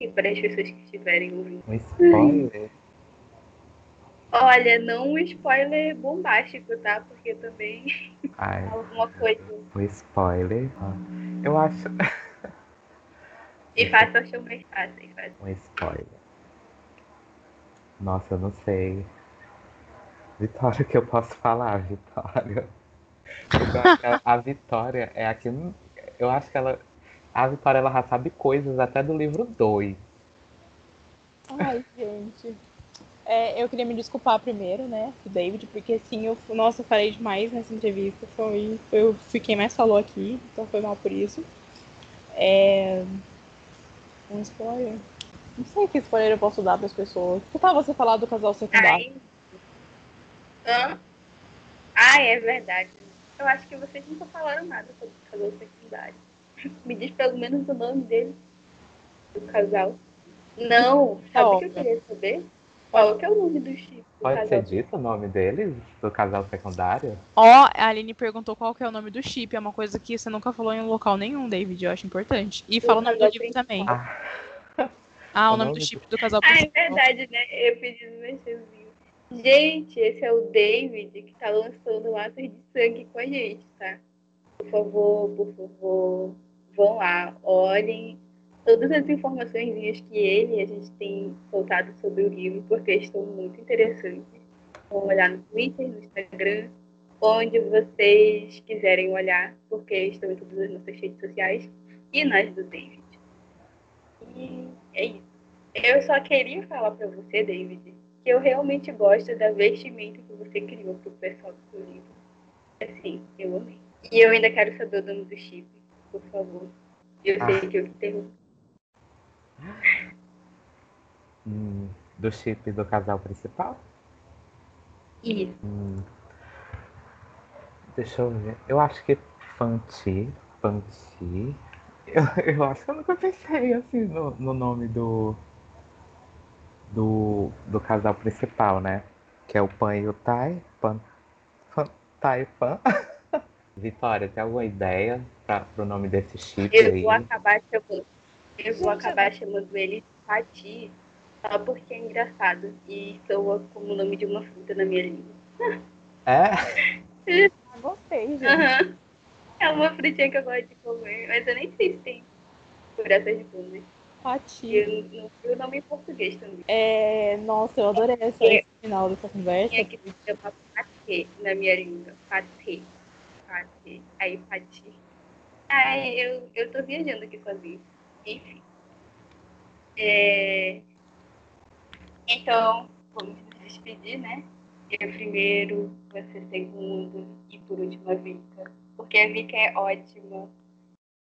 e para as pessoas que estiverem ouvindo. Um spoiler? Olha, não um spoiler bombástico, tá? Porque também Ai, alguma coisa. um spoiler. Ah, Eu acho. E faça o show mais fácil. Faça. Um spoiler. Nossa, eu não sei. Vitória, o que eu posso falar, Vitória? Porque eu acho que a, a Vitória é a que. Eu acho que ela. A Vitória ela já sabe coisas até do livro 2. Ai, gente. É, eu queria me desculpar primeiro, né, pro David, porque assim, eu, nossa, eu falei demais nessa entrevista. Foi, eu fiquei mais falou aqui, então foi mal por isso. É, um spoiler. Não sei que spoiler eu posso dar para as pessoas. Que tal você falar do casal secundário? Ai. Hã? Ah, é verdade. Eu acho que vocês nunca falaram nada sobre o casal secundário. Me diz pelo menos o nome dele. Do casal. Não, sabe o que eu queria saber? Qual que é o nome do chip? Do Pode casal ser dito o nome deles? Do casal secundário? Ó, a Aline perguntou qual que é o nome do chip. É uma coisa que você nunca falou em local nenhum, David. Eu acho importante. E fala o nome do livro também. Ah, Ah, o o nome nome do chip do casal Ah, é principal. verdade, né? Eu pedi no mexerzinho. Gente, esse é o David que tá lançando laços de sangue com a gente, tá? Por favor, por favor, vão lá, olhem todas as informações que ele e a gente tem soltado sobre o livro, porque estão muito interessantes. Vão olhar no Twitter, no Instagram, onde vocês quiserem olhar, porque estão em todas as nossas redes sociais e nas do David. E é isso. Eu só queria falar pra você, David, que eu realmente gosto da vestimenta que você criou pro pessoal do seu livro. Assim, eu amei. E eu ainda quero saber o nome do chip, por favor. Eu Ah. sei que eu interrompi. Hum, do chip do casal principal? Isso. Hum, deixa eu ver. Eu acho que Fanti. Fanti. Eu, eu acho que eu nunca pensei assim no, no nome do, do. do casal principal, né? Que é o Pan e o Tai. Pan. Fan, tai Pan. Vitória, tem alguma ideia para o nome desse chip Eu aí? vou acabar chamando. Eu vou acabar chamando ele Pati só porque é engraçado e soa como o nome de uma fruta na minha língua. É? Ah, gostei, gente. Aham. É uma frutinha que eu gosto de comer, mas eu nem sei se tem por essas bundas. E Pati. eu não sei o nome em português também. É, nossa, eu adorei essa, É. esse final dessa conversa. Tinha que se chama patê na minha língua. Patê. Patê. Aí pati. Ai, eu, eu tô viajando aqui sozinha. Enfim. É... Então, vamos nos despedir, né? Eu primeiro, você segundo e por último a Vika. Porque a Vika é ótima.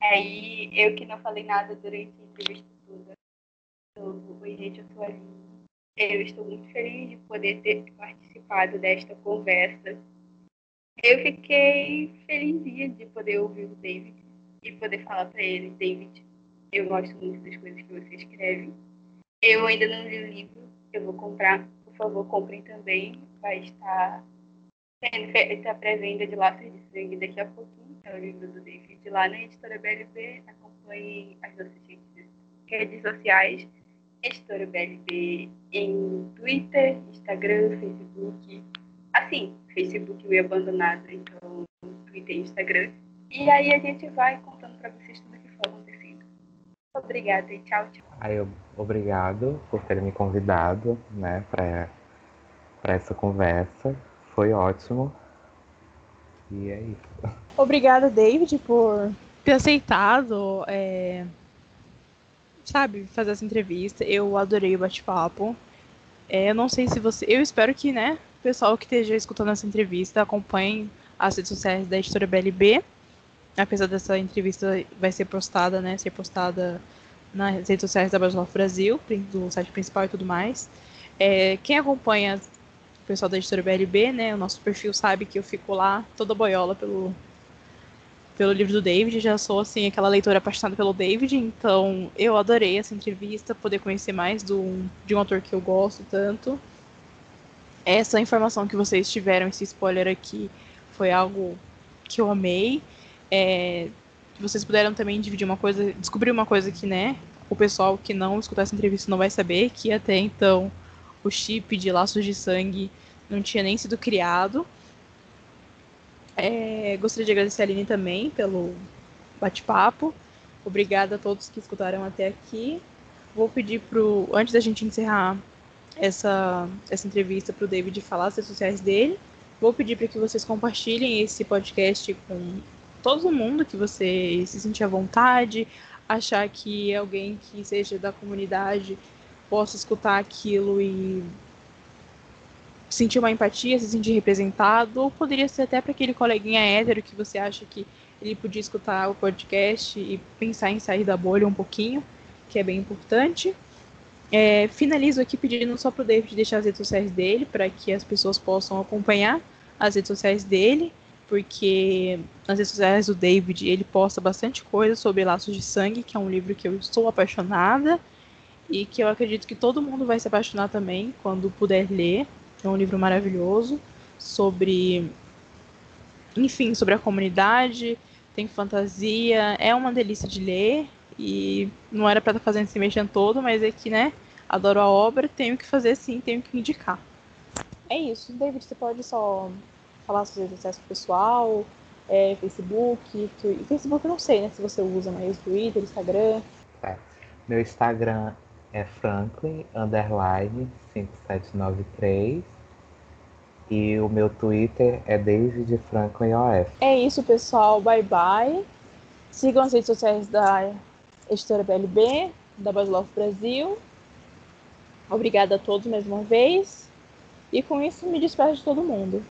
Aí, eu que não falei nada durante a entrevista toda. Então, oi, gente, eu sou a. Eu estou muito feliz de poder ter participado desta conversa. Eu fiquei felizinha de poder ouvir o David e poder falar para ele, David, eu gosto muito das coisas que você escreve. Eu ainda não li o livro, eu vou comprar. Por favor, comprem também. Vai estar a pré-venda de Laços de Sangue daqui a pouquinho. É o livro do David lá na editora BLB. Acompanhe as nossas redes, sociais. Editora BLB em Twitter, Instagram, Facebook. assim, Facebook eu abandonado, então Twitter e Instagram. E aí a gente vai contando para vocês tudo que for acontecendo. Obrigada e tchau, tchau. Aí, eu, obrigado por ter me convidado, né, para essa conversa. Foi ótimo. E é isso. Obrigada, David, por ter aceitado, é, sabe, fazer essa entrevista. Eu adorei o bate-papo. É, eu não sei se você. Eu espero que, né, o pessoal que esteja escutando essa entrevista acompanhe as redes sociais da editora BLB. Apesar dessa entrevista vai ser postada, né? Ser postada nas redes sociais da Basilov Brasil, do site principal e tudo mais. É, quem acompanha o pessoal da editora BLB, né? O nosso perfil sabe que eu fico lá toda boiola pelo, pelo livro do David. Já sou, assim, aquela leitora apaixonada pelo David. Então, eu adorei essa entrevista, poder conhecer mais do, de um autor que eu gosto tanto. Essa informação que vocês tiveram, esse spoiler aqui, foi algo que eu amei. É, vocês puderam também dividir uma coisa, descobrir uma coisa que, né, o pessoal que não escutar essa entrevista não vai saber, que até então o chip de laços de sangue não tinha nem sido criado. É, gostaria de agradecer a Aline também pelo bate-papo. Obrigada a todos que escutaram até aqui. Vou pedir pro, antes da gente encerrar essa, essa entrevista para o David falar as redes sociais dele. Vou pedir para que vocês compartilhem esse podcast com todo mundo que você se sentir à vontade, achar que alguém que seja da comunidade possa escutar aquilo e sentir uma empatia, se sentir representado, ou poderia ser até para aquele coleguinha hétero que você acha que ele podia escutar o podcast e pensar em sair da bolha um pouquinho, que é bem importante. É, finalizo aqui pedindo só para o David deixar as redes sociais dele, para que as pessoas possam acompanhar as redes sociais dele, porque nas redes sociais do David ele posta bastante coisa sobre Laços de Sangue, que é um livro que eu sou apaixonada e que eu acredito que todo mundo vai se apaixonar também quando puder ler. É um livro maravilhoso sobre, enfim, sobre a comunidade, tem fantasia, é uma delícia de ler e não era para estar tá fazendo esse mexendo todo, mas é que, né, adoro a obra, tenho que fazer sim, tenho que indicar. É isso. David, você pode só falar sociais pro pessoal, é, Facebook, Twitter. Facebook eu não sei, né, se você usa, mas Twitter, Instagram. É. Meu Instagram é Franklin, underline, 5793. E o meu Twitter é David Franklin OF. É isso, pessoal. Bye bye. Sigam as redes sociais da editora BLB, da Basilov Brasil. Obrigada a todos mais uma vez. E com isso me despeço de todo mundo.